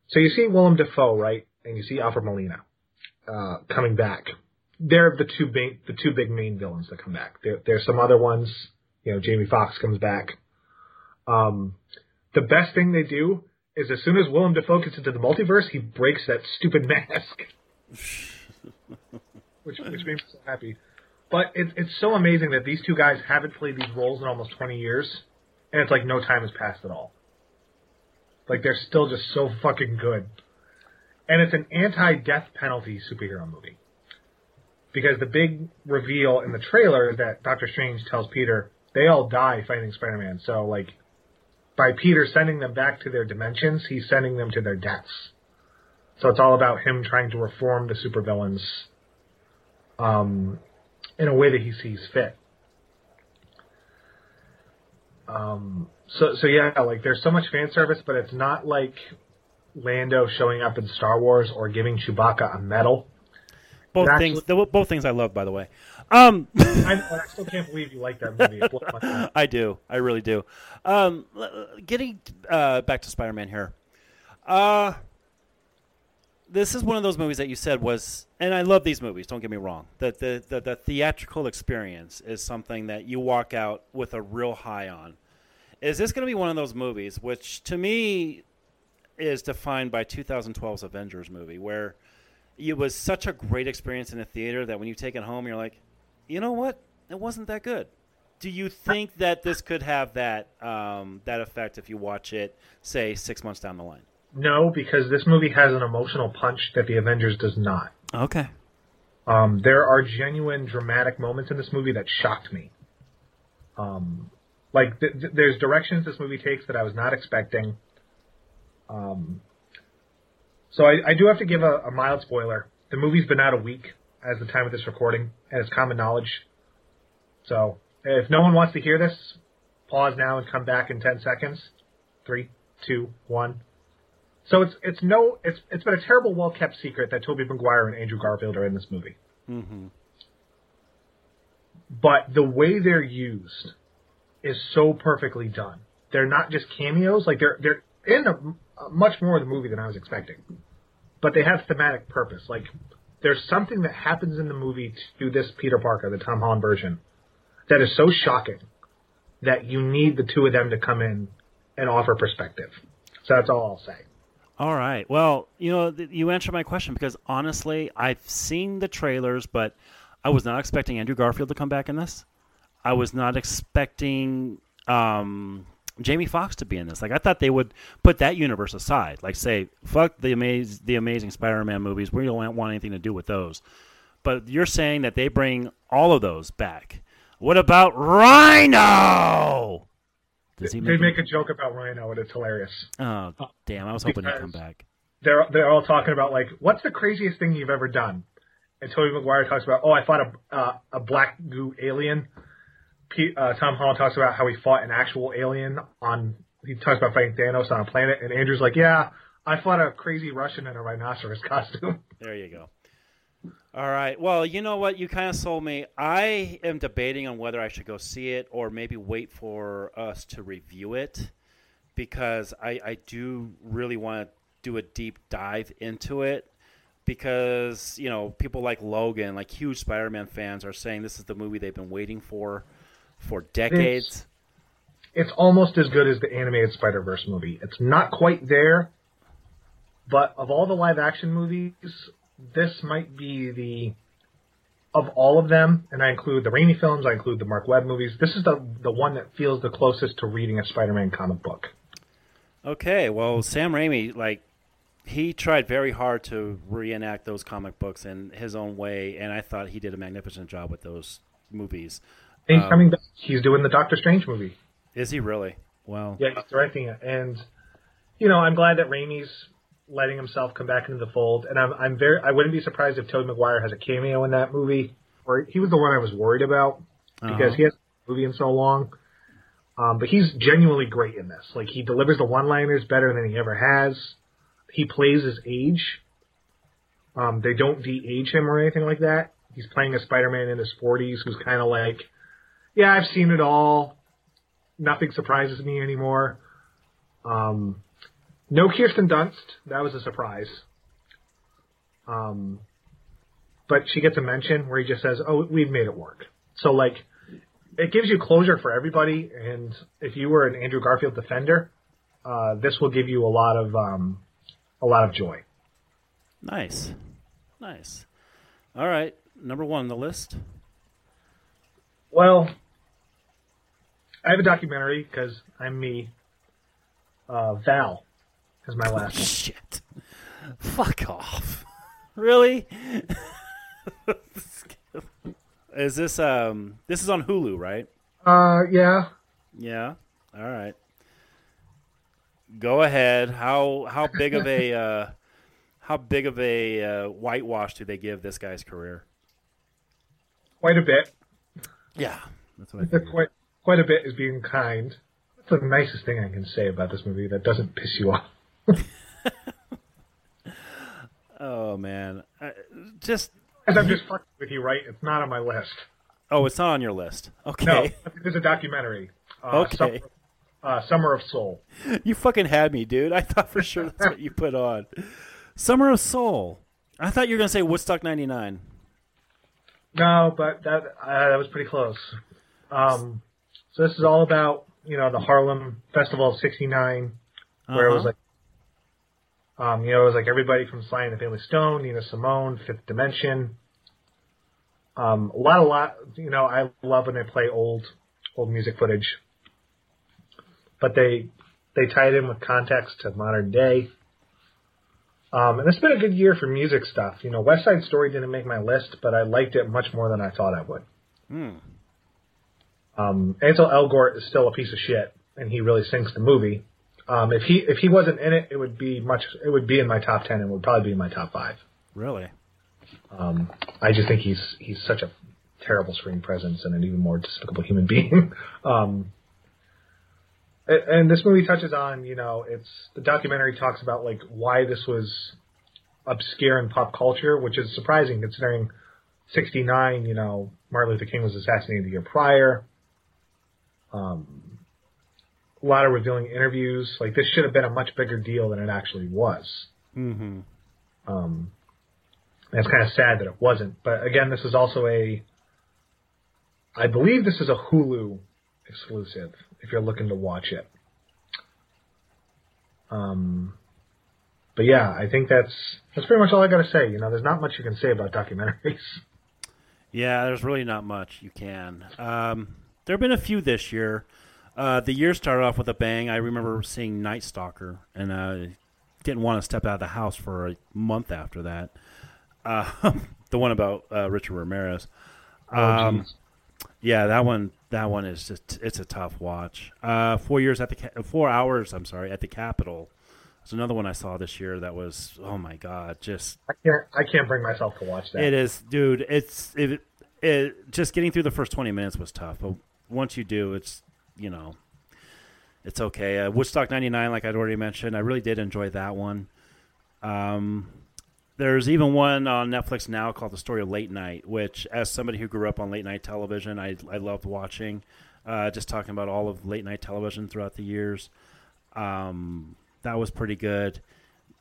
[SPEAKER 4] So you see Willem Dafoe, right, and you see Alfred Molina uh, coming back. They're the two big the two big main villains that come back. There, there's some other ones. You know, Jamie Foxx comes back. Um, the best thing they do is as soon as Willem Dafoe gets into the multiverse, he breaks that stupid mask. which which made me so happy. But it's it's so amazing that these two guys haven't played these roles in almost 20 years, and it's like no time has passed at all. Like they're still just so fucking good, and it's an anti-death penalty superhero movie. Because the big reveal in the trailer that Doctor Strange tells Peter they all die fighting Spider-Man. So like, by Peter sending them back to their dimensions, he's sending them to their deaths. So it's all about him trying to reform the supervillains um, in a way that he sees fit. Um, so so yeah, like there's so much fan service, but it's not like Lando showing up in Star Wars or giving Chewbacca a medal.
[SPEAKER 3] Both things, both things I love, by the way. Um,
[SPEAKER 4] I, I still can't believe you like that movie. It blew my mind.
[SPEAKER 3] I do. I really do. Um, getting uh, back to Spider-Man here. Uh, this is one of those movies that you said was, and I love these movies. Don't get me wrong. The the, the the theatrical experience is something that you walk out with a real high on. Is this going to be one of those movies, which to me is defined by 2012's Avengers movie, where it was such a great experience in the theater that when you take it home, you're like, you know what? It wasn't that good. Do you think that this could have that um, that effect if you watch it, say, six months down the line?
[SPEAKER 4] No, because this movie has an emotional punch that the Avengers does not.
[SPEAKER 3] Okay.
[SPEAKER 4] Um, there are genuine dramatic moments in this movie that shocked me. Um, like th- th- there's directions this movie takes that I was not expecting. Um, so I, I do have to give a, a mild spoiler. The movie's been out a week as the time of this recording, and it's common knowledge. So if no one wants to hear this, pause now and come back in ten seconds. Three, two, one. So it's it's no it's it's been a terrible well kept secret that Tobey Maguire and Andrew Garfield are in this movie.
[SPEAKER 3] Mm-hmm.
[SPEAKER 4] But the way they're used is so perfectly done. They're not just cameos; like they're they're in a, a much more of the movie than I was expecting. But they have thematic purpose. Like there's something that happens in the movie to this Peter Parker, the Tom Holland version, that is so shocking that you need the two of them to come in and offer perspective. So that's all I'll say.
[SPEAKER 3] All right. Well, you know, you answered my question because honestly, I've seen the trailers, but I was not expecting Andrew Garfield to come back in this. I was not expecting um, Jamie Foxx to be in this. Like I thought they would put that universe aside. Like say, fuck the amaz- the Amazing Spider-Man movies. We don't want anything to do with those. But you're saying that they bring all of those back. What about Rhino? Does he
[SPEAKER 4] They
[SPEAKER 3] make?
[SPEAKER 4] make a joke about Rhino, and it's hilarious.
[SPEAKER 3] oh, damn! I was hoping he'd come back.
[SPEAKER 4] they're they're all talking about like what's the craziest thing you've ever done, and Tobey Maguire talks about oh I fought a uh, a black goo alien. Uh, Tom Holland talks about how he fought an actual alien on. He talks about fighting Thanos on a planet, and Andrew's like, yeah, I fought a crazy Russian in a rhinoceros costume.
[SPEAKER 3] There you go. All right. Well, you know what? You kind of sold me. I am debating on whether I should go see it or maybe wait for us to review it because I, I do really want to do a deep dive into it because, you know, people like Logan, like huge Spider Man fans, are saying this is the movie they've been waiting for for decades.
[SPEAKER 4] it's almost as good as the animated Spider Verse movie. It's not quite there, but of all the live action movies, this might be the of all of them, and I include the Raimi films, I include the Mark Webb movies. This is the the one that feels the closest to reading a Spider-Man comic book.
[SPEAKER 3] Okay, well, Sam Raimi, like, he tried very hard to reenact those comic books in his own way, and I thought he did a magnificent job with those movies.
[SPEAKER 4] And he's
[SPEAKER 3] Um,
[SPEAKER 4] coming back. He's doing the Doctor Strange movie.
[SPEAKER 3] Is he really? Well,
[SPEAKER 4] Yeah, he's directing it, and you know, I'm glad that Raimi's letting himself come back into the fold. And I'm, I'm very, I wouldn't be surprised if Tobey Maguire has a cameo in that movie. Or he was the one I was worried about because
[SPEAKER 3] Uh-huh.
[SPEAKER 4] he has a movie in so long. Um, but he's genuinely great in this. Like he delivers the one-liners better than he ever has. He plays his age. Um, they don't de-age him or anything like that. He's playing a Spider-Man in his 40s who's kind of like, yeah, I've seen it all. Nothing surprises me anymore. Um, no Kirsten Dunst. That was a surprise. Um, but she gets a mention where he just says, "Oh, we've made it work." So like, it gives you closure for everybody. And if you were an Andrew Garfield defender, uh, this will give you a lot of um, a lot of joy.
[SPEAKER 3] nice. Nice. All right, number one on the list.
[SPEAKER 4] Well, I have a documentary because I'm me. Uh, Val is my last.
[SPEAKER 3] Shit. Fuck off. Really? is this um this is on Hulu, right?
[SPEAKER 4] Uh, yeah.
[SPEAKER 3] Yeah. All right. Go ahead. How how big of a uh, how big of a uh, whitewash do they give this guy's career?
[SPEAKER 4] Quite a bit.
[SPEAKER 3] Yeah, that's what I think.
[SPEAKER 4] Quite, quite a bit is being kind. That's the nicest thing I can say about this movie that doesn't piss you off.
[SPEAKER 3] Oh man, uh, just
[SPEAKER 4] As I'm just fucking with you, right? It's not on my list.
[SPEAKER 3] oh, it's not on your list. Okay.
[SPEAKER 4] No,
[SPEAKER 3] Okay,
[SPEAKER 4] there's a documentary. Uh,
[SPEAKER 3] Okay.
[SPEAKER 4] Summer, uh, Summer of Soul.
[SPEAKER 3] you fucking had me, dude. I thought for sure that's what you put on. Summer of Soul. I thought you were gonna say Woodstock '99.
[SPEAKER 4] No, but that uh, that was pretty close. Um, so this is all about you know the Harlem Festival of '69, where it was
[SPEAKER 3] Uh-huh.
[SPEAKER 4] like, um, you know, it was like everybody from Sly and the Family Stone, Nina Simone, Fifth Dimension. Um, a lot, a lot. You know, I love when they play old, old music footage, but they they tie it in with context to modern day. Um, and it's been a good year for music stuff. You know, West Side Story didn't make my list, but I liked it much more than I thought I would.
[SPEAKER 3] Hmm.
[SPEAKER 4] Um, Ansel Elgort is still a piece of shit, and he really sinks the movie. Um, if he if he wasn't in it, it would be much. It would be in my top ten, and would probably be in my top five.
[SPEAKER 3] Really?
[SPEAKER 4] Um, I just think he's he's such a terrible screen presence and an even more despicable human being. um, and this movie touches on, you know, it's the documentary talks about like why this was obscure in pop culture, which is surprising considering '69. You know, Martin Luther King was assassinated the year prior. Um, a lot of revealing interviews. Like this should have been a much bigger deal than it actually was.
[SPEAKER 3] Mm-hmm.
[SPEAKER 4] Um, and it's kind of sad that it wasn't. But again, this is also a, I believe this is a Hulu exclusive if you're looking to watch it. Um, but yeah, I think that's that's pretty much all I got to say. You know, there's not much you can say about documentaries.
[SPEAKER 3] Yeah, there's really not much you can. Um, there have been a few this year. Uh, the year started off with a bang. I remember seeing Night Stalker, and I didn't want to step out of the house for a month after that. Uh, the one about uh, Richard Ramirez. Um,
[SPEAKER 4] jeez.
[SPEAKER 3] Yeah, that one. That one is just it's a tough watch. Uh, four years at the four hours. I'm sorry at the Capitol. It's another one I saw this year that was oh my god, just
[SPEAKER 4] I can't I can't bring myself to watch that.
[SPEAKER 3] it is, dude. It's it, it. Just getting through the first twenty minutes was tough, but once you do, it's you know, it's okay. Uh, Woodstock '99, like I'd already mentioned, I really did enjoy that one. Um, there's even one on Netflix now called The Story of Late Night, which, as somebody who grew up on late night television, I I loved watching. Uh, just talking about all of late night television throughout the years. Um, that was pretty good.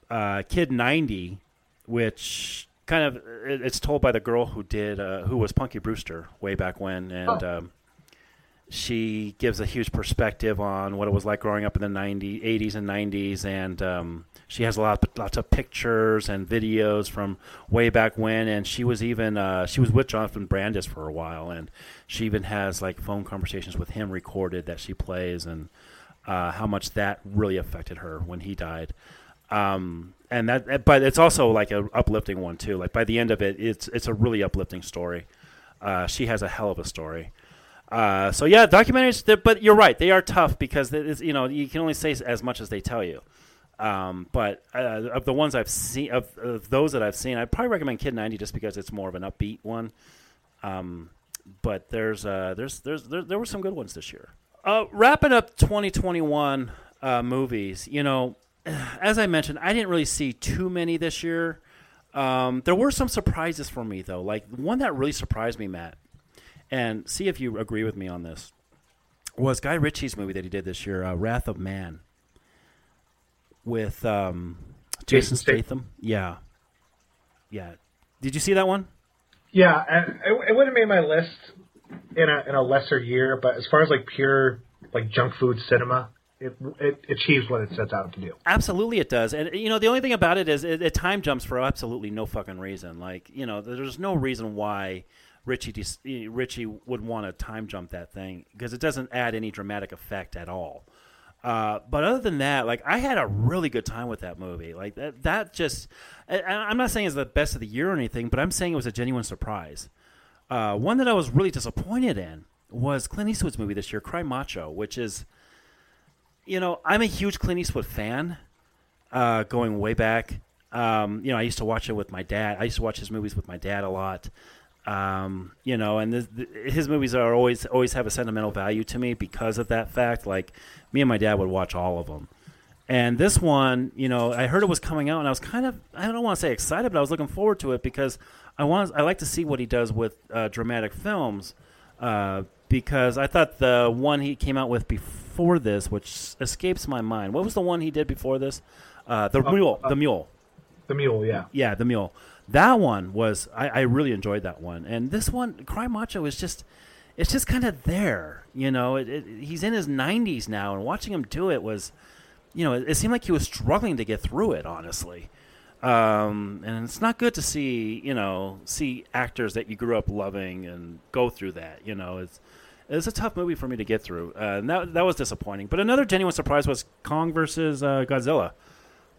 [SPEAKER 3] Uh, Kid 90, which kind of it, it's told by the girl who did uh, who was Punky Brewster way back when, and
[SPEAKER 4] Oh.
[SPEAKER 3] um, she gives a huge perspective on what it was like growing up in the 90s, 80s and 90s, and um, she has a lot, lots of pictures and videos from way back when. And she was even uh, she was with Jonathan Brandis for a while, and she even has like phone conversations with him recorded that she plays, and uh, how much that really affected her when he died. Um, and that, but it's also like an uplifting one too. Like by the end of it, it's it's a really uplifting story. Uh, she has a hell of a story. Uh, so yeah, documentaries. But you're right; they are tough because you know you can only say as much as they tell you. Um, but uh, of the ones I've seen, of, of, those that I've seen, I'd probably recommend Kid 90 just because it's more of an upbeat one. Um, but there's, uh, there's, there's, there, there, were some good ones this year. Uh, wrapping up 2021 uh, movies, you know, as I mentioned, I didn't really see too many this year. Um, there were some surprises for me though. Like one that really surprised me, Matt, and see if you agree with me on this, was Guy Ritchie's movie that he did this year, uh, Wrath of Man, with um, Jason, Statham. Yeah, yeah. Did you see that one?
[SPEAKER 4] Yeah, it, it would have made my list in a in a lesser year, but as far as like pure like junk food cinema, it, it achieves what it sets out to do.
[SPEAKER 3] Absolutely, it does. And you know, the only thing about it is it, it time jumps for absolutely no fucking reason. Like you know, there's no reason why Ritchie Ritchie would want to time jump that thing because it doesn't add any dramatic effect at all. Uh, but other than that, like I had a really good time with that movie. Like that, that just I, am not saying it's the best of the year or anything, but I'm saying it was a genuine surprise. Uh, one that I was really disappointed in was Clint Eastwood's movie this year, Cry Macho, which is, you know, I'm a huge Clint Eastwood fan, uh, going way back. Um, you know, I used to watch it with my dad. I used to watch his movies with my dad a lot. Um, you know, and his movies are always always have a sentimental value to me because of that fact. Like me and my dad would watch all of them. And this one, you know, I heard it was coming out, and I was kind of I don't want to say excited, but I was looking forward to it because I want I like to see what he does with uh, dramatic films. Uh, because I thought the one he came out with before this, which escapes my mind, what was the one he did before this? Uh, the uh, mule, the mule,
[SPEAKER 4] the mule, yeah,
[SPEAKER 3] yeah, the mule that one was I, I really enjoyed that one, and this one, Cry Macho, is just it's just kind of there. You know, it, it, he's in his 90s now, and watching him do it was, you know, it, it seemed like he was struggling to get through it. Honestly, um, and it's not good to see you know see actors that you grew up loving and go through that. You know, it's it's a tough movie for me to get through, uh, and that that was disappointing. But another genuine surprise was Kong versus uh, Godzilla.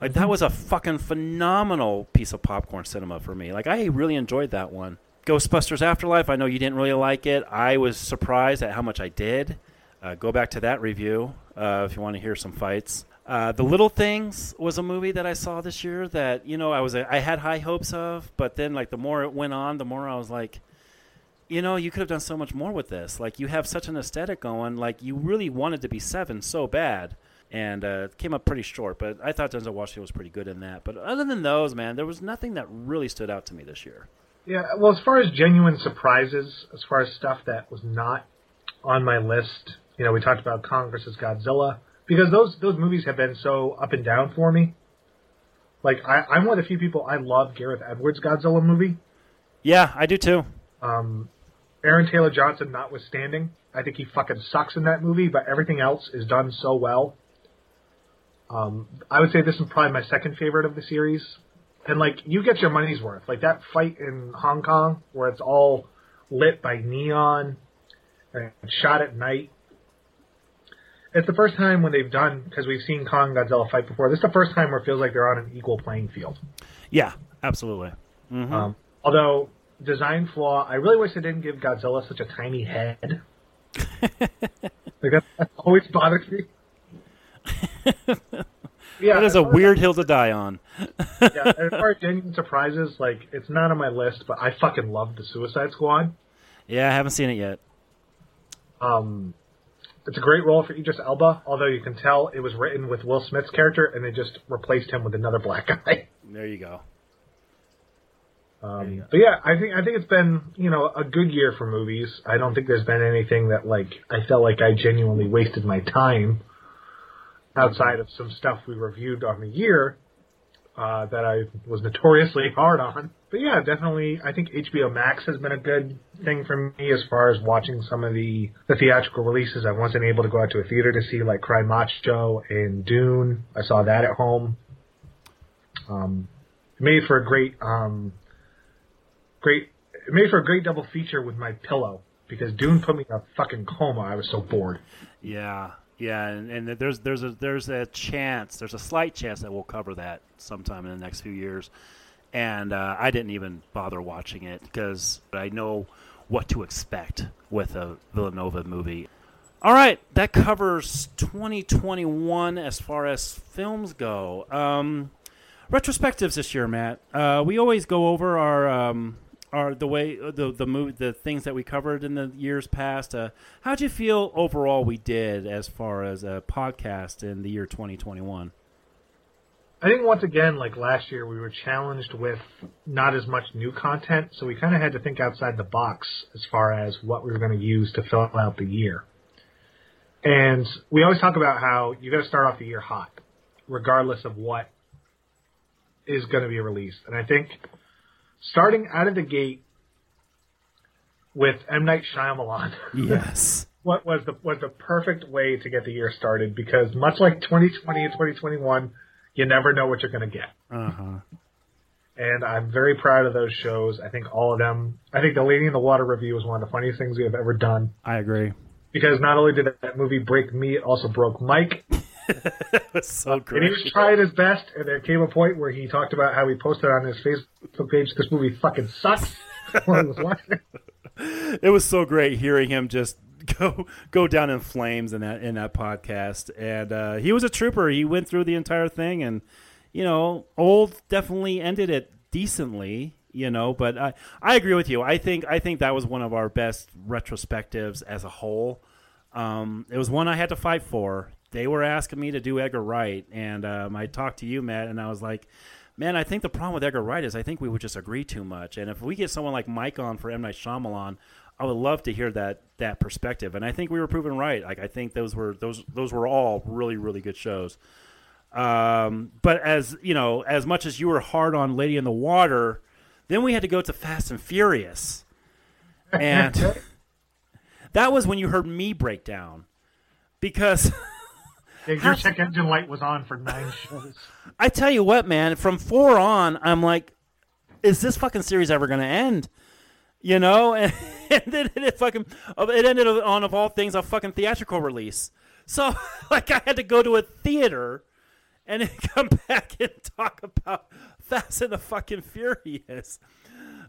[SPEAKER 3] Like that was a fucking phenomenal piece of popcorn cinema for me. Like I really enjoyed that one. Ghostbusters Afterlife. I know you didn't really like it. I was surprised at how much I did. Uh, go back to that review uh, if you want to hear some fights. Uh, the Little Things was a movie that I saw this year that you know I was I had high hopes of, but then like the more it went on, the more I was like, you know, you could have done so much more with this. Like you have such an aesthetic going. Like you really wanted to be seven so bad and uh, came up pretty short. But I thought Denzel Washington was pretty good in that. But other than those, man, there was nothing that really stood out to me this year.
[SPEAKER 4] Yeah, well, as far as genuine surprises, as far as stuff that was not on my list, you know, we talked about Kong versus Godzilla because those those movies have been so up and down for me. Like I, I'm one of the few people I love Gareth Edwards' Godzilla movie.
[SPEAKER 3] Yeah, I do too.
[SPEAKER 4] Um, Aaron Taylor Johnson notwithstanding, I think he fucking sucks in that movie, but everything else is done so well. Um, I would say this is probably my second favorite of the series. And like you get your money's worth. Like that fight in Hong Kong where it's all lit by neon and shot at night. It's the first time when they've done because we've seen Kong and Godzilla fight before. This is the first time where it feels like they're on an equal playing field.
[SPEAKER 3] Yeah, absolutely. Mm-hmm. Um,
[SPEAKER 4] although design flaw, I really wish they didn't give Godzilla such a tiny head. like that, that always bothers me.
[SPEAKER 3] yeah, that is a weird hill to die on.
[SPEAKER 4] yeah, as far as genuine surprises, like it's not on my list, but I fucking love the Suicide Squad.
[SPEAKER 3] Yeah, I haven't seen it yet.
[SPEAKER 4] Um, it's a great role for Idris Elba, although you can tell it was written with Will Smith's character, and they just replaced him with another black guy.
[SPEAKER 3] There you go.
[SPEAKER 4] Um, but yeah, I think I think it's been you know a good year for movies. I don't think there's been anything that like I felt like I genuinely wasted my time outside of some stuff we reviewed on the year. uh, that I was notoriously hard on. But yeah, definitely, I think HBO Max has been a good thing for me as far as watching some of the, the theatrical releases. I wasn't able to go out to a theater to see like Cry Macho and Dune. I saw that at home. Um, made for a great, um, great, made for a great double feature with my pillow because Dune put me in a fucking coma. I was so bored.
[SPEAKER 3] Yeah, yeah, and, and there's there's a there's a chance, there's a slight chance that we'll cover that sometime in the next few years. And uh, I didn't even bother watching it because I know what to expect with a Villanova movie. All right, that covers 2021 as far as films go. Um, retrospectives this year, Matt. Uh, we always go over our um, our the way the the movie the things that we covered in the years past. Uh, how'd you feel overall we did as far as a podcast in the year 2021?
[SPEAKER 4] I think once again, like last year, we were challenged with not as much new content, so we kind of had to think outside the box as far as what we were going to use to fill out the year. And we always talk about how you got to start off the year hot, regardless of what is going to be released. And I think starting out of the gate with M Night Shyamalan,
[SPEAKER 3] Yes.
[SPEAKER 4] what was the was the perfect way to get the year started because much like 2020 and 2021, you never know what you're going to get.
[SPEAKER 3] Uh huh.
[SPEAKER 4] And I'm very proud of those shows. I think all of them. I think the Lady in the Water review was one of the funniest things we have ever done
[SPEAKER 3] I agree.
[SPEAKER 4] because not only did that movie break me, it also broke Mike.
[SPEAKER 3] So
[SPEAKER 4] And he was trying his best, and there came a point where he talked about how he posted on his Facebook page, "This movie fucking sucks." while he was watching.
[SPEAKER 3] it was so great hearing him just go go down in flames in that in that podcast. And uh, he was a trooper. He went through the entire thing, and you know, old definitely ended it decently. You know, but I I agree with you. I think I think that was one of our best retrospectives as a whole. Um, it was one I had to fight for. They were asking me to do Edgar Wright, and um, I talked to you, Matt, and I was like, "Man, I think the problem with Edgar Wright is I think we would just agree too much. And if we get someone like Mike on for M Night Shyamalan, I would love to hear that that perspective. And I think we were proven right. Like I think those were those those were all really really good shows. Um, but as you know, as much as you were hard on Lady in the Water, then we had to go to Fast and Furious, and that was when you heard me break down because.
[SPEAKER 4] Yeah, your check engine light was on for nine shows.
[SPEAKER 3] I tell you what, man, from four on, I'm like, is this fucking series ever going to end? You know, and, and then it fucking it ended on of all things a fucking theatrical release. So like I had to go to a theater and then come back and talk about Fast and the fucking Furious.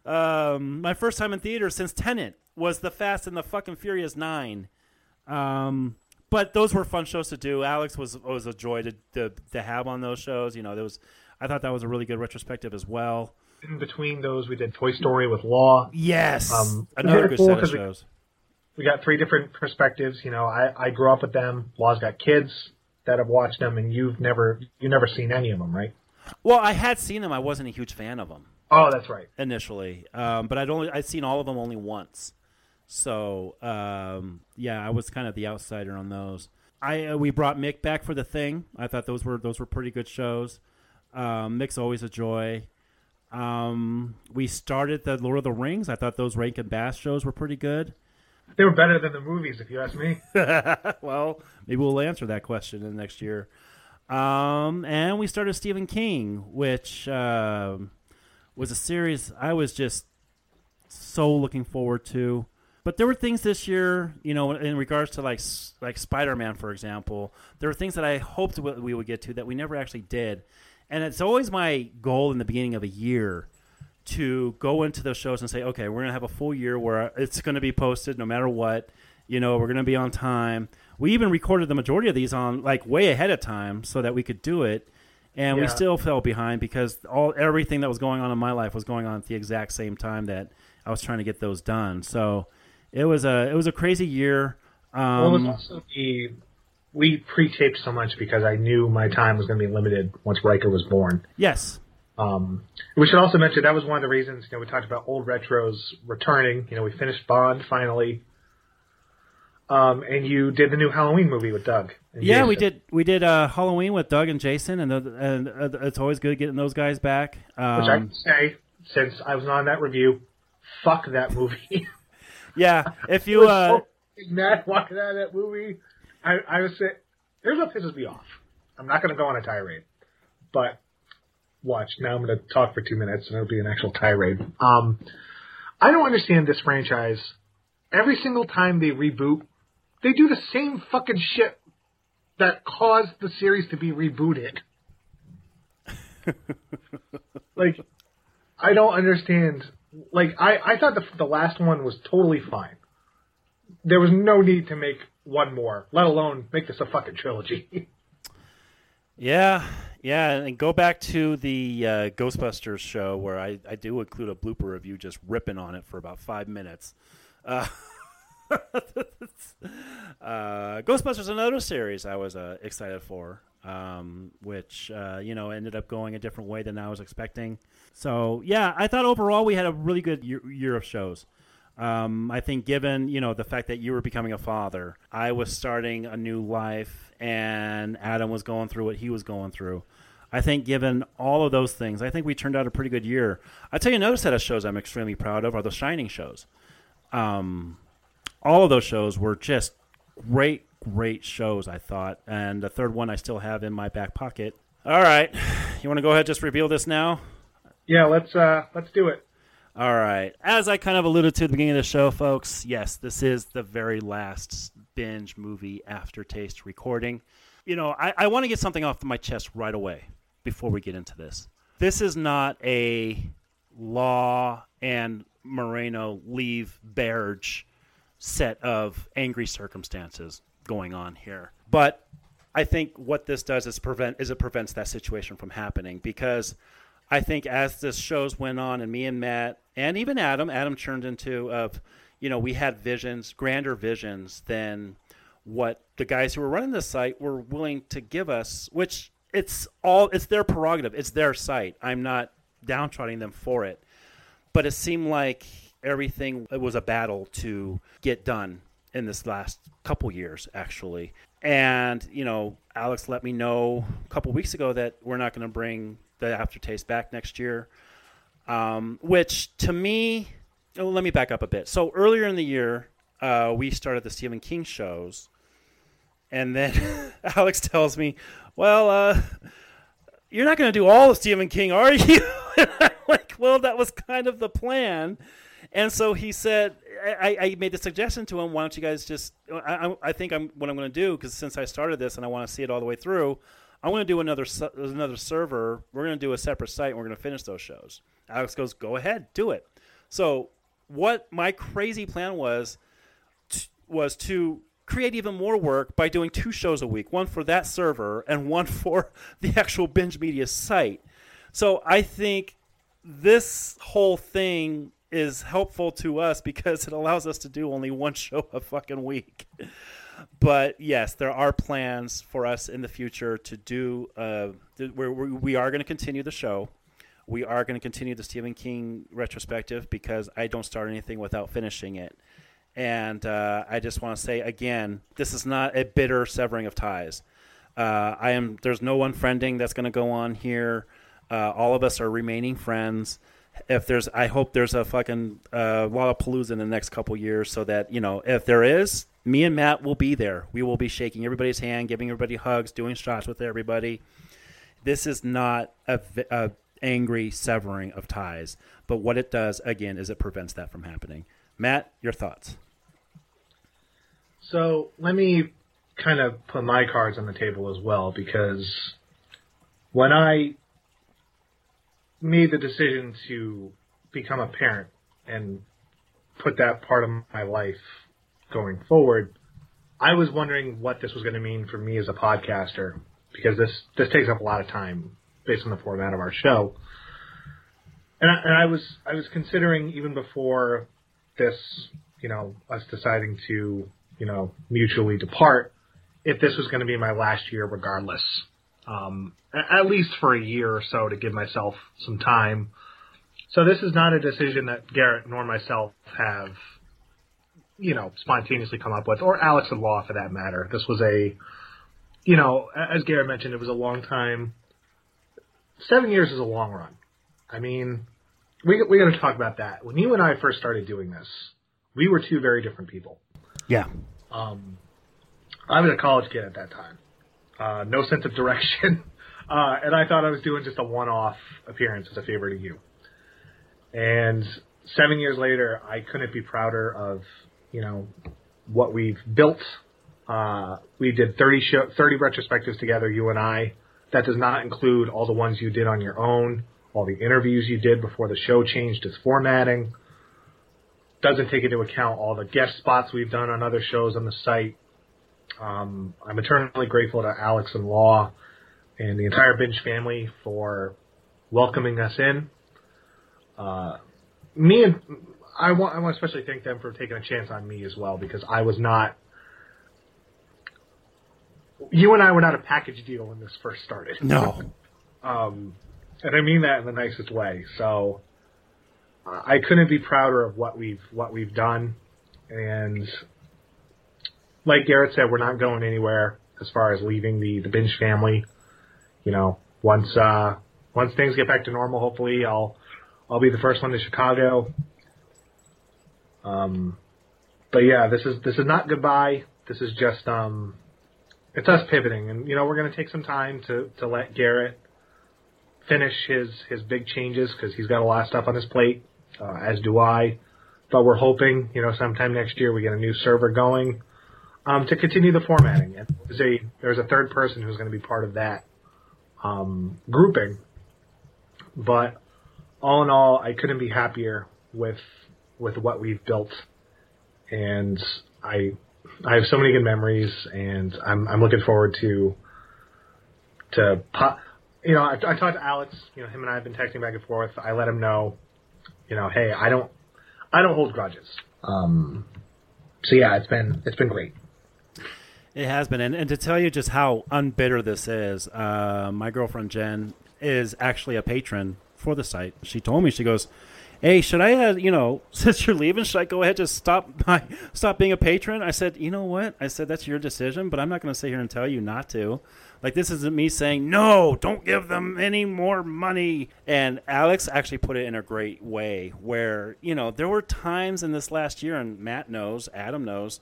[SPEAKER 3] Um, my first time in theater since Tenet was the Fast and the fucking Furious Nine. Um, but those were fun shows to do. Alex was was a joy to, to to have on those shows. You know, there was I thought that was a really good retrospective as well.
[SPEAKER 4] In between those, we did Toy Story with Law.
[SPEAKER 3] Yes,
[SPEAKER 4] Um,
[SPEAKER 3] another good
[SPEAKER 4] cool
[SPEAKER 3] set of
[SPEAKER 4] 'cause we-
[SPEAKER 3] shows.
[SPEAKER 4] We got three different perspectives. You know, I, I grew up with them. Law's got kids that have watched them, and you've never you never seen any of them, right?
[SPEAKER 3] Well, I had seen them. I wasn't a huge fan of them
[SPEAKER 4] Oh, that's right.
[SPEAKER 3] initially, um, but I'd only I'd seen all of them only once. So um, yeah, I was kind of the outsider on those. I uh, we brought Mick back for the thing. I thought those were those were pretty good shows. Um, Mick's always a joy. Um, we started the Lord of the Rings. I thought those Rankin Bass shows were pretty good.
[SPEAKER 4] They were better than the movies, if you ask me.
[SPEAKER 3] well, maybe we'll answer that question in the next year. Um, and we started Stephen King, which um was a series I was just so looking forward to. But there were things this year, you know, in regards to like like Spider Man, for example. There were things that I hoped we would get to that we never actually did. And it's always my goal in the beginning of a year to go into those shows and say, okay, we're going to have a full year where it's going to be posted no matter what. You know, we're going to be on time. We even recorded the majority of these on like way ahead of time so that we could do it. And we still fell behind because all everything that was going on in my life was going on at the exact same time that I was trying to get those done. So it was a it was a crazy year.
[SPEAKER 4] well,
[SPEAKER 3] Um,
[SPEAKER 4] was also the we pre-taped so much because I knew my time was going to be limited once Riker was born.
[SPEAKER 3] yes,
[SPEAKER 4] Um, we should also mention that was one of the reasons. You know, we talked about old retros returning. You know, we finished Bond finally. Um, and you did the new Halloween movie with Doug.
[SPEAKER 3] Yeah, we did. We did uh, Halloween with Doug and Jason, and the, and uh, it's always good getting those guys back. Um,
[SPEAKER 4] Which I can say, since I was not on that review, fuck that movie.
[SPEAKER 3] yeah, if you uh,
[SPEAKER 4] mad walking out of that movie. I, I was saying, here's what pisses me off. I'm not going to go on a tirade, but watch. Now I'm going to talk for two minutes, and it'll be an actual tirade. Um, I don't understand this franchise. Every single time they reboot, they do the same fucking shit that caused the series to be rebooted. like, I don't understand. Like, I, I thought the, the last one was totally fine. There was no need to make one more, let alone make this a fucking trilogy.
[SPEAKER 3] Yeah, yeah, and go back to the uh, Ghostbusters show where I, I do include a blooper you just ripping on it for about five minutes. Uh, uh, Ghostbusters, another series I was uh, excited for, um, which uh, you know ended up going a different way than I was expecting. So yeah, I thought overall we had a really good year, of shows. Um, I think, given you know the fact that you were becoming a father, I was starting a new life, and Adam was going through what he was going through. I think, given all of those things, I think we turned out a pretty good year. I tell you, another set of shows I'm extremely proud of are the Shining shows. Um, all of those shows were just great, great shows. I thought, and the third one I still have in my back pocket. All right, you want to go ahead and just reveal this now?
[SPEAKER 4] yeah, let's uh, let's do it.
[SPEAKER 3] All right. As I kind of alluded to at the beginning of the show, folks, yes, this is the very last binge movie aftertaste recording. You know, I, I want to get something off my chest right away before we get into this. This is not a Law and Moreno leave Berge set of angry circumstances going on here. But I think what this does is prevent is it prevents that situation from happening because I think as this shows went on and me and Matt and even Adam, Adam turned into of you know, we had visions, grander visions than what the guys who were running the site were willing to give us, which it's all it's their prerogative. It's their site. I'm not downtroding them for it. But it seemed like everything it was a battle to get done in this last couple years actually. And, you know, Alex let me know a couple weeks ago that we're not going to bring the aftertaste back next year. Um, which to me, oh, let me back up a bit. So earlier in the year, uh, we started the Stephen King shows, and then Alex tells me, "Well, uh, you're not going to do all of Stephen King, are you?" Like, "Well, that was kind of the plan." And so he said, I, I made the suggestion to him, why don't you guys just, I, I- think I'm, what I'm going to do, because since I started this and I want to see it all the way through, I'm going to do another another server. We're going to do a separate site and we're going to finish those shows. Alex goes, go ahead, do it. So what my crazy plan was, t- was to create even more work by doing two shows a week, one for that server and one for the actual binge media site. So I think this whole thing is helpful to us because it allows us to do only one show a fucking week. But yes, there are plans for us in the future to do. Uh, th- where we we are going to continue the show. We are going to continue the Stephen King retrospective because I don't start anything without finishing it. And uh, I just want to say again, this is not a bitter severing of ties. Uh, I am. There's no unfriending that's going to go on here. Uh, all of us are remaining friends. If there's, I hope there's a fucking uh, Lollapalooza in the next couple years, so that you know, if there is, me and Matt will be there. We will be shaking everybody's hand, giving everybody hugs, doing shots with everybody. This is not a, a angry severing of ties, but what it does again is it prevents that from happening. Matt, your thoughts?
[SPEAKER 4] So let me kind of put my cards on the table as well because when I made the decision to become a parent and put that part of my life going forward, I was wondering what this was going to mean for me as a podcaster because this this takes up a lot of time based on the format of our show. And I, and I was I was considering even before this, you know, us deciding to, you know, mutually depart, if this was going to be my last year, regardless. Um, at least for a year or so to give myself some time. So this is not a decision that Garrett nor myself have you know, spontaneously come up with, or Alex and Law for that matter. This was a, you know, as Garrett mentioned, it was a long time. Seven years is a long run. I mean, we we got to talk about that. When you and I first started doing this, we were two very different people.
[SPEAKER 3] Yeah.
[SPEAKER 4] Um, I was a college kid at that time, uh, no sense of direction, uh, and I thought I was doing just a one-off appearance as a favor to you. And seven years later, I couldn't be prouder of you know what we've built. Uh, we did 30 show, 30 retrospectives together, you and I. That does not include all the ones you did on your own, all the interviews you did before the show changed its formatting. Doesn't take into account all the guest spots we've done on other shows on the site. Um, I'm eternally grateful to Alex and Law and the entire Binge family for welcoming us in. Uh, me and I want I want to especially thank them for taking a chance on me as well because I was not. You and I were not a package deal when this first started.
[SPEAKER 3] No.
[SPEAKER 4] um, and I mean that in the nicest way. So uh, I couldn't be prouder of what we've what we've done, and like Garrett said, we're not going anywhere as far as leaving the the binge family. You know, once uh, once things get back to normal, hopefully I'll I'll be the first one to Chicago. Um, but yeah, this is this is not goodbye. This is just um, it's us pivoting, and you know we're going to take some time to to let Garrett finish his his big changes because he's got a lot of stuff on his plate, uh, as do I. But we're hoping, you know, sometime next year we get a new server going um, to continue the formatting. And there's a there's a third person who's going to be part of that um, grouping. But all in all, I couldn't be happier with with what we've built, and I I have so many good memories, and I'm I'm looking forward to to po- you know I, I talked to Alex, you know him and I have been texting back and forth. I let him know, you know, hey, I don't I don't hold grudges. Um, so yeah, it's been it's been great.
[SPEAKER 3] It has been, and, and to tell you just how unbitter this is, uh, my girlfriend Jen is actually a patron for the site. She told me she goes, "Hey, should I, uh, you know, since you're leaving, should I go ahead and just stop my stop being a patron?" I said, "You know what?" I said, "That's your decision, but I'm not going to sit here and tell you not to." Like this isn't me saying no, don't give them any more money. And Alex actually put it in a great way, where you know there were times in this last year, and Matt knows, Adam knows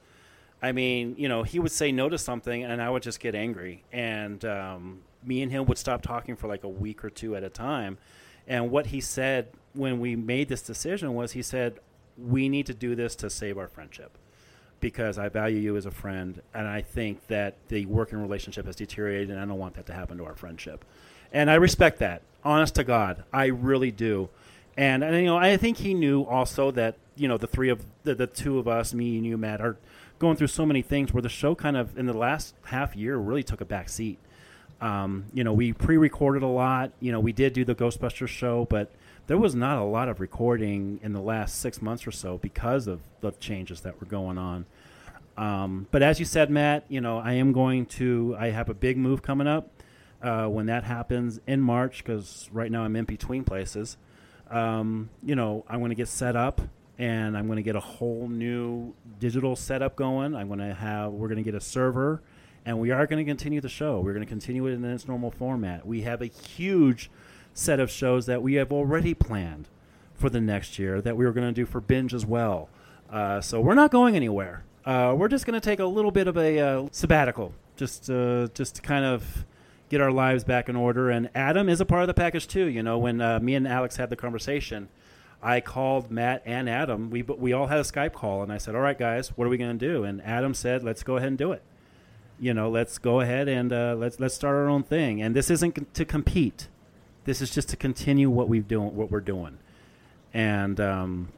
[SPEAKER 3] I mean, you know, he would say no to something, and I would just get angry, and um, me and him would stop talking for like a week or two at a time. And what he said when we made this decision was, he said, "We need to do this to save our friendship." Because I value you as a friend, and I think that the working relationship has deteriorated, and I don't want that to happen to our friendship. And I respect that, honest to God, I really do. And, and you know, I think he knew also that you know the three of the, the two of us, me and you, Matt, are going through so many things where the show kind of in the last half year really took a back seat. Um, you know, we pre-recorded a lot. You know, we did do the Ghostbusters show, but there was not a lot of recording in the last six months or so because of the changes that were going on. Um, but as you said, Matt, you know, I am going to. I have a big move coming up uh, when that happens in March because right now I'm in between places. Um, you know, I'm going to get set up and I'm going to get a whole new digital setup going. I'm going to have we're going to get a server, and we are going to continue the show. We're going to continue it in its normal format. We have a huge set of shows that we have already planned for the next year that we were going to do for binge as well. Uh, so we're not going anywhere. Uh, we're just going to take a little bit of a uh, sabbatical, just uh, just to kind of get our lives back in order. And Adam is a part of the package too. You know, when uh, me and Alex had the conversation I called Matt and Adam. We we all had a Skype call, and I said, "All right, guys, what are we going to do?" And Adam said, "Let's go ahead and do it. You know, let's go ahead and uh, let's let's start our own thing. And this isn't to compete. This is just to continue what we've doing, what we're doing. And um,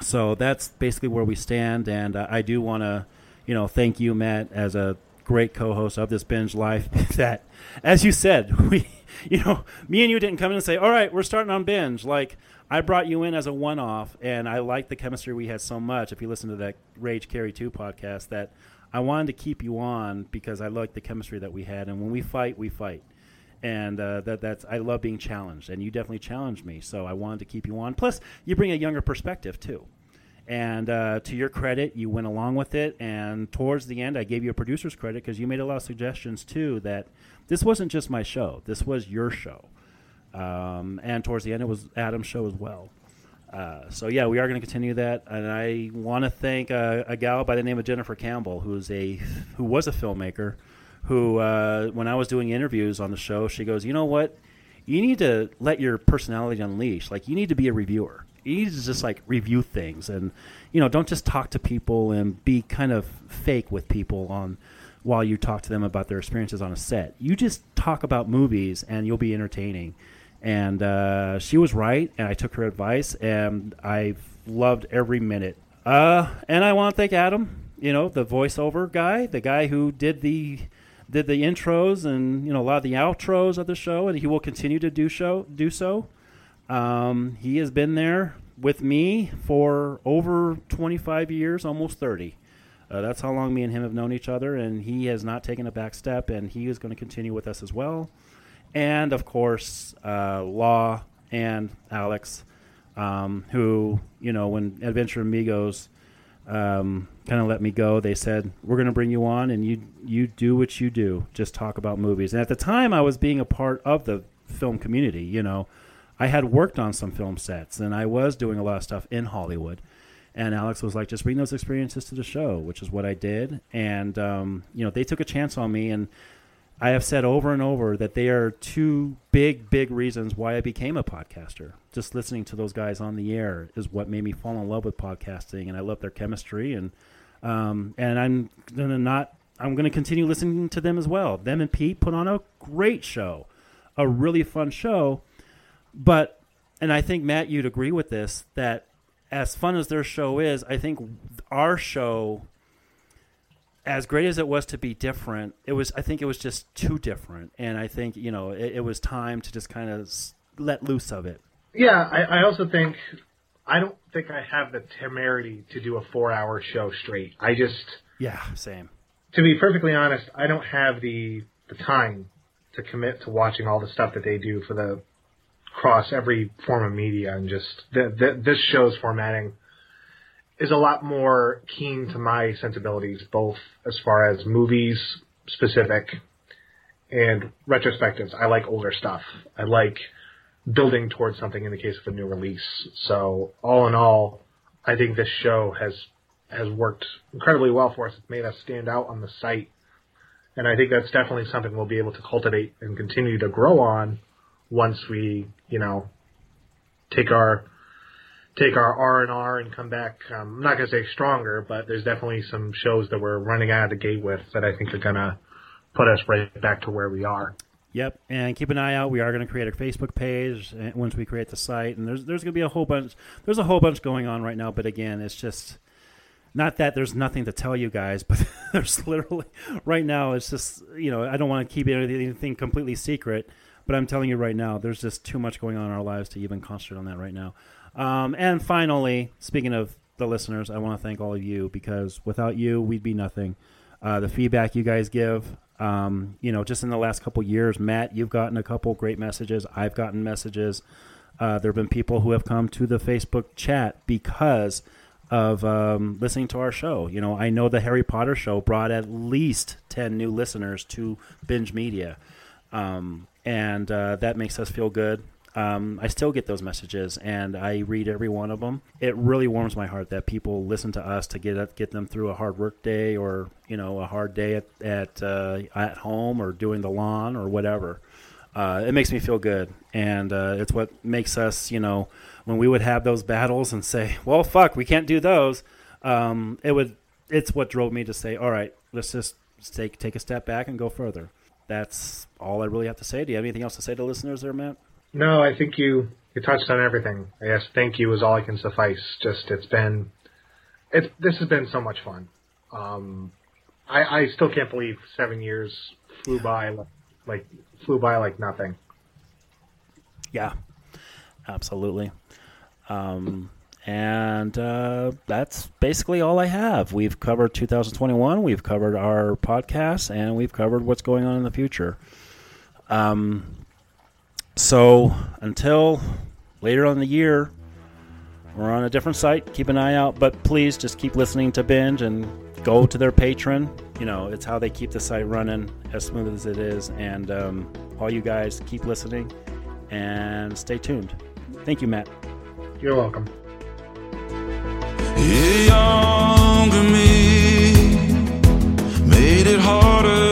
[SPEAKER 3] so that's basically where we stand. And uh, I do want to, you know, thank you, Matt, as a great co-host of this binge life. that, as you said, we, you know, me and you didn't come in and say, "All right, we're starting on binge." Like I brought you in as a one off, and I liked the chemistry we had so much. If you listen to that Rage Carrie 2 podcast, that I wanted to keep you on because I liked the chemistry that we had. And when we fight, we fight. And uh, that that's I love being challenged, and you definitely challenged me. So I wanted to keep you on. Plus, you bring a younger perspective too. And uh, to your credit, you went along with it. And towards the end, I gave you a producer's credit because you made a lot of suggestions too. That this wasn't just my show; this was your show. Um, and towards the end, it was Adam's show as well. Uh, so yeah, we are going to continue that, and I want to thank a, a, gal by the name of Jennifer Campbell, who's a who was a filmmaker, who uh, when I was doing interviews on the show, she goes, you know what, you need to let your personality unleash. Like you need to be a reviewer. You need to just like review things, and you know, don't just talk to people and be kind of fake with people on while you talk to them about their experiences on a set. You just talk about movies, and you'll be entertaining and uh, she was right, and I took her advice, and I've loved every minute. Uh, and I want to thank Adam, you know, the voiceover guy, the guy who did the did the intros and you know a lot of the outros of the show, and he will continue to do show do so. Um, he has been there with me for over 25 years, almost 30. Uh, that's how long me and him have known each other, and he has not taken a back step, and he is going to continue with us as well and of course uh, Law and Alex, um, who you know when Adventure Amigos um, kind of let me go, they said we're going to bring you on and you you do what you do, just talk about movies. And at the time, I was being a part of the film community. You know, I had worked on some film sets and I was doing a lot of stuff in Hollywood. And Alex was like, just bring those experiences to the show, which is what I did. And um, you know, they took a chance on me and I have said over and over that they are two big, big reasons why I became a podcaster. Just listening to those guys on the air is what made me fall in love with podcasting, and I love their chemistry. and um, And I'm gonna not. I'm gonna continue listening to them as well. Them and Pete put on a great show, a really fun show. But and I think Matt, you'd agree with this that as fun as their show is, I think our show as great as it was to be different, it was. I think it was just too different, and I think you know it, it was time to just kind of let loose of it.
[SPEAKER 4] Yeah, I, I also think I don't think I have the temerity to do a four-hour show straight. I just
[SPEAKER 3] yeah, same.
[SPEAKER 4] To be perfectly honest, I don't have the the time to commit to watching all the stuff that they do for the cross every form of media and just the, the, this show's formatting is a lot more keen to my sensibilities, both as far as movies specific and retrospectives. I like older stuff. I like building towards something in the case of a new release. So all in all, I think this show has has worked incredibly well for us. It's made us stand out on the site. And I think that's definitely something we'll be able to cultivate and continue to grow on once we, you know, take our take our R and R and come back. Um, I'm not gonna say stronger, but there's definitely some shows that we're running out of the gate with that I think are gonna put us right back to where we are.
[SPEAKER 3] Yep, and keep an eye out. We are going to create a Facebook page uh, once we create the site, and there's there's going to be a whole bunch. There's a whole bunch going on right now, but again, it's just not that there's nothing to tell you guys, but there's literally right now. It's just you know I don't want to keep anything completely secret, but I'm telling you right now, there's just too much going on in our lives to even concentrate on that right now. Um, and finally, speaking of the listeners, I want to thank all of you because without you, we'd be nothing. Uh, the feedback you guys give, um, you know, just in the last couple years, Matt, you've gotten a couple great messages. I've gotten messages. Uh, there have been people who have come to the Facebook chat because of um, listening to our show. You know, I know the Harry Potter show brought at least 10 new listeners to Binge Media. Um, and uh, that makes us feel good. Um, I still get those messages, and I read every one of them. It really warms my heart that people listen to us to get get them through a hard work day, or you know, a hard day at at uh, at home, or doing the lawn, or whatever. Uh, it makes me feel good, and uh, it's what makes us, you know, when we would have those battles and say, "Well, fuck, we can't do those." Um, it would. It's what drove me to say, "All right, let's just take take a step back and go further." That's all I really have to say. Do you have anything else to say to listeners there, Matt?
[SPEAKER 4] No, I think you you touched on everything. I guess thank you is all I can suffice. Just it's been it's this has been so much fun. Um, I I still can't believe seven years flew by like, like flew by like nothing.
[SPEAKER 3] Yeah, absolutely. Um, and uh, that's basically all I have. We've covered 2021, we've covered our podcast, and we've covered what's going on in the future. Um, so until later on in the year, We're on a different site. Keep an eye out, but please just keep listening to Binge and go to their Patreon. You know, it's how they keep the site running as smooth as it is. And um, all you guys keep listening and stay tuned. Thank you, Matt.
[SPEAKER 4] You're welcome.
[SPEAKER 5] Younger me made it harder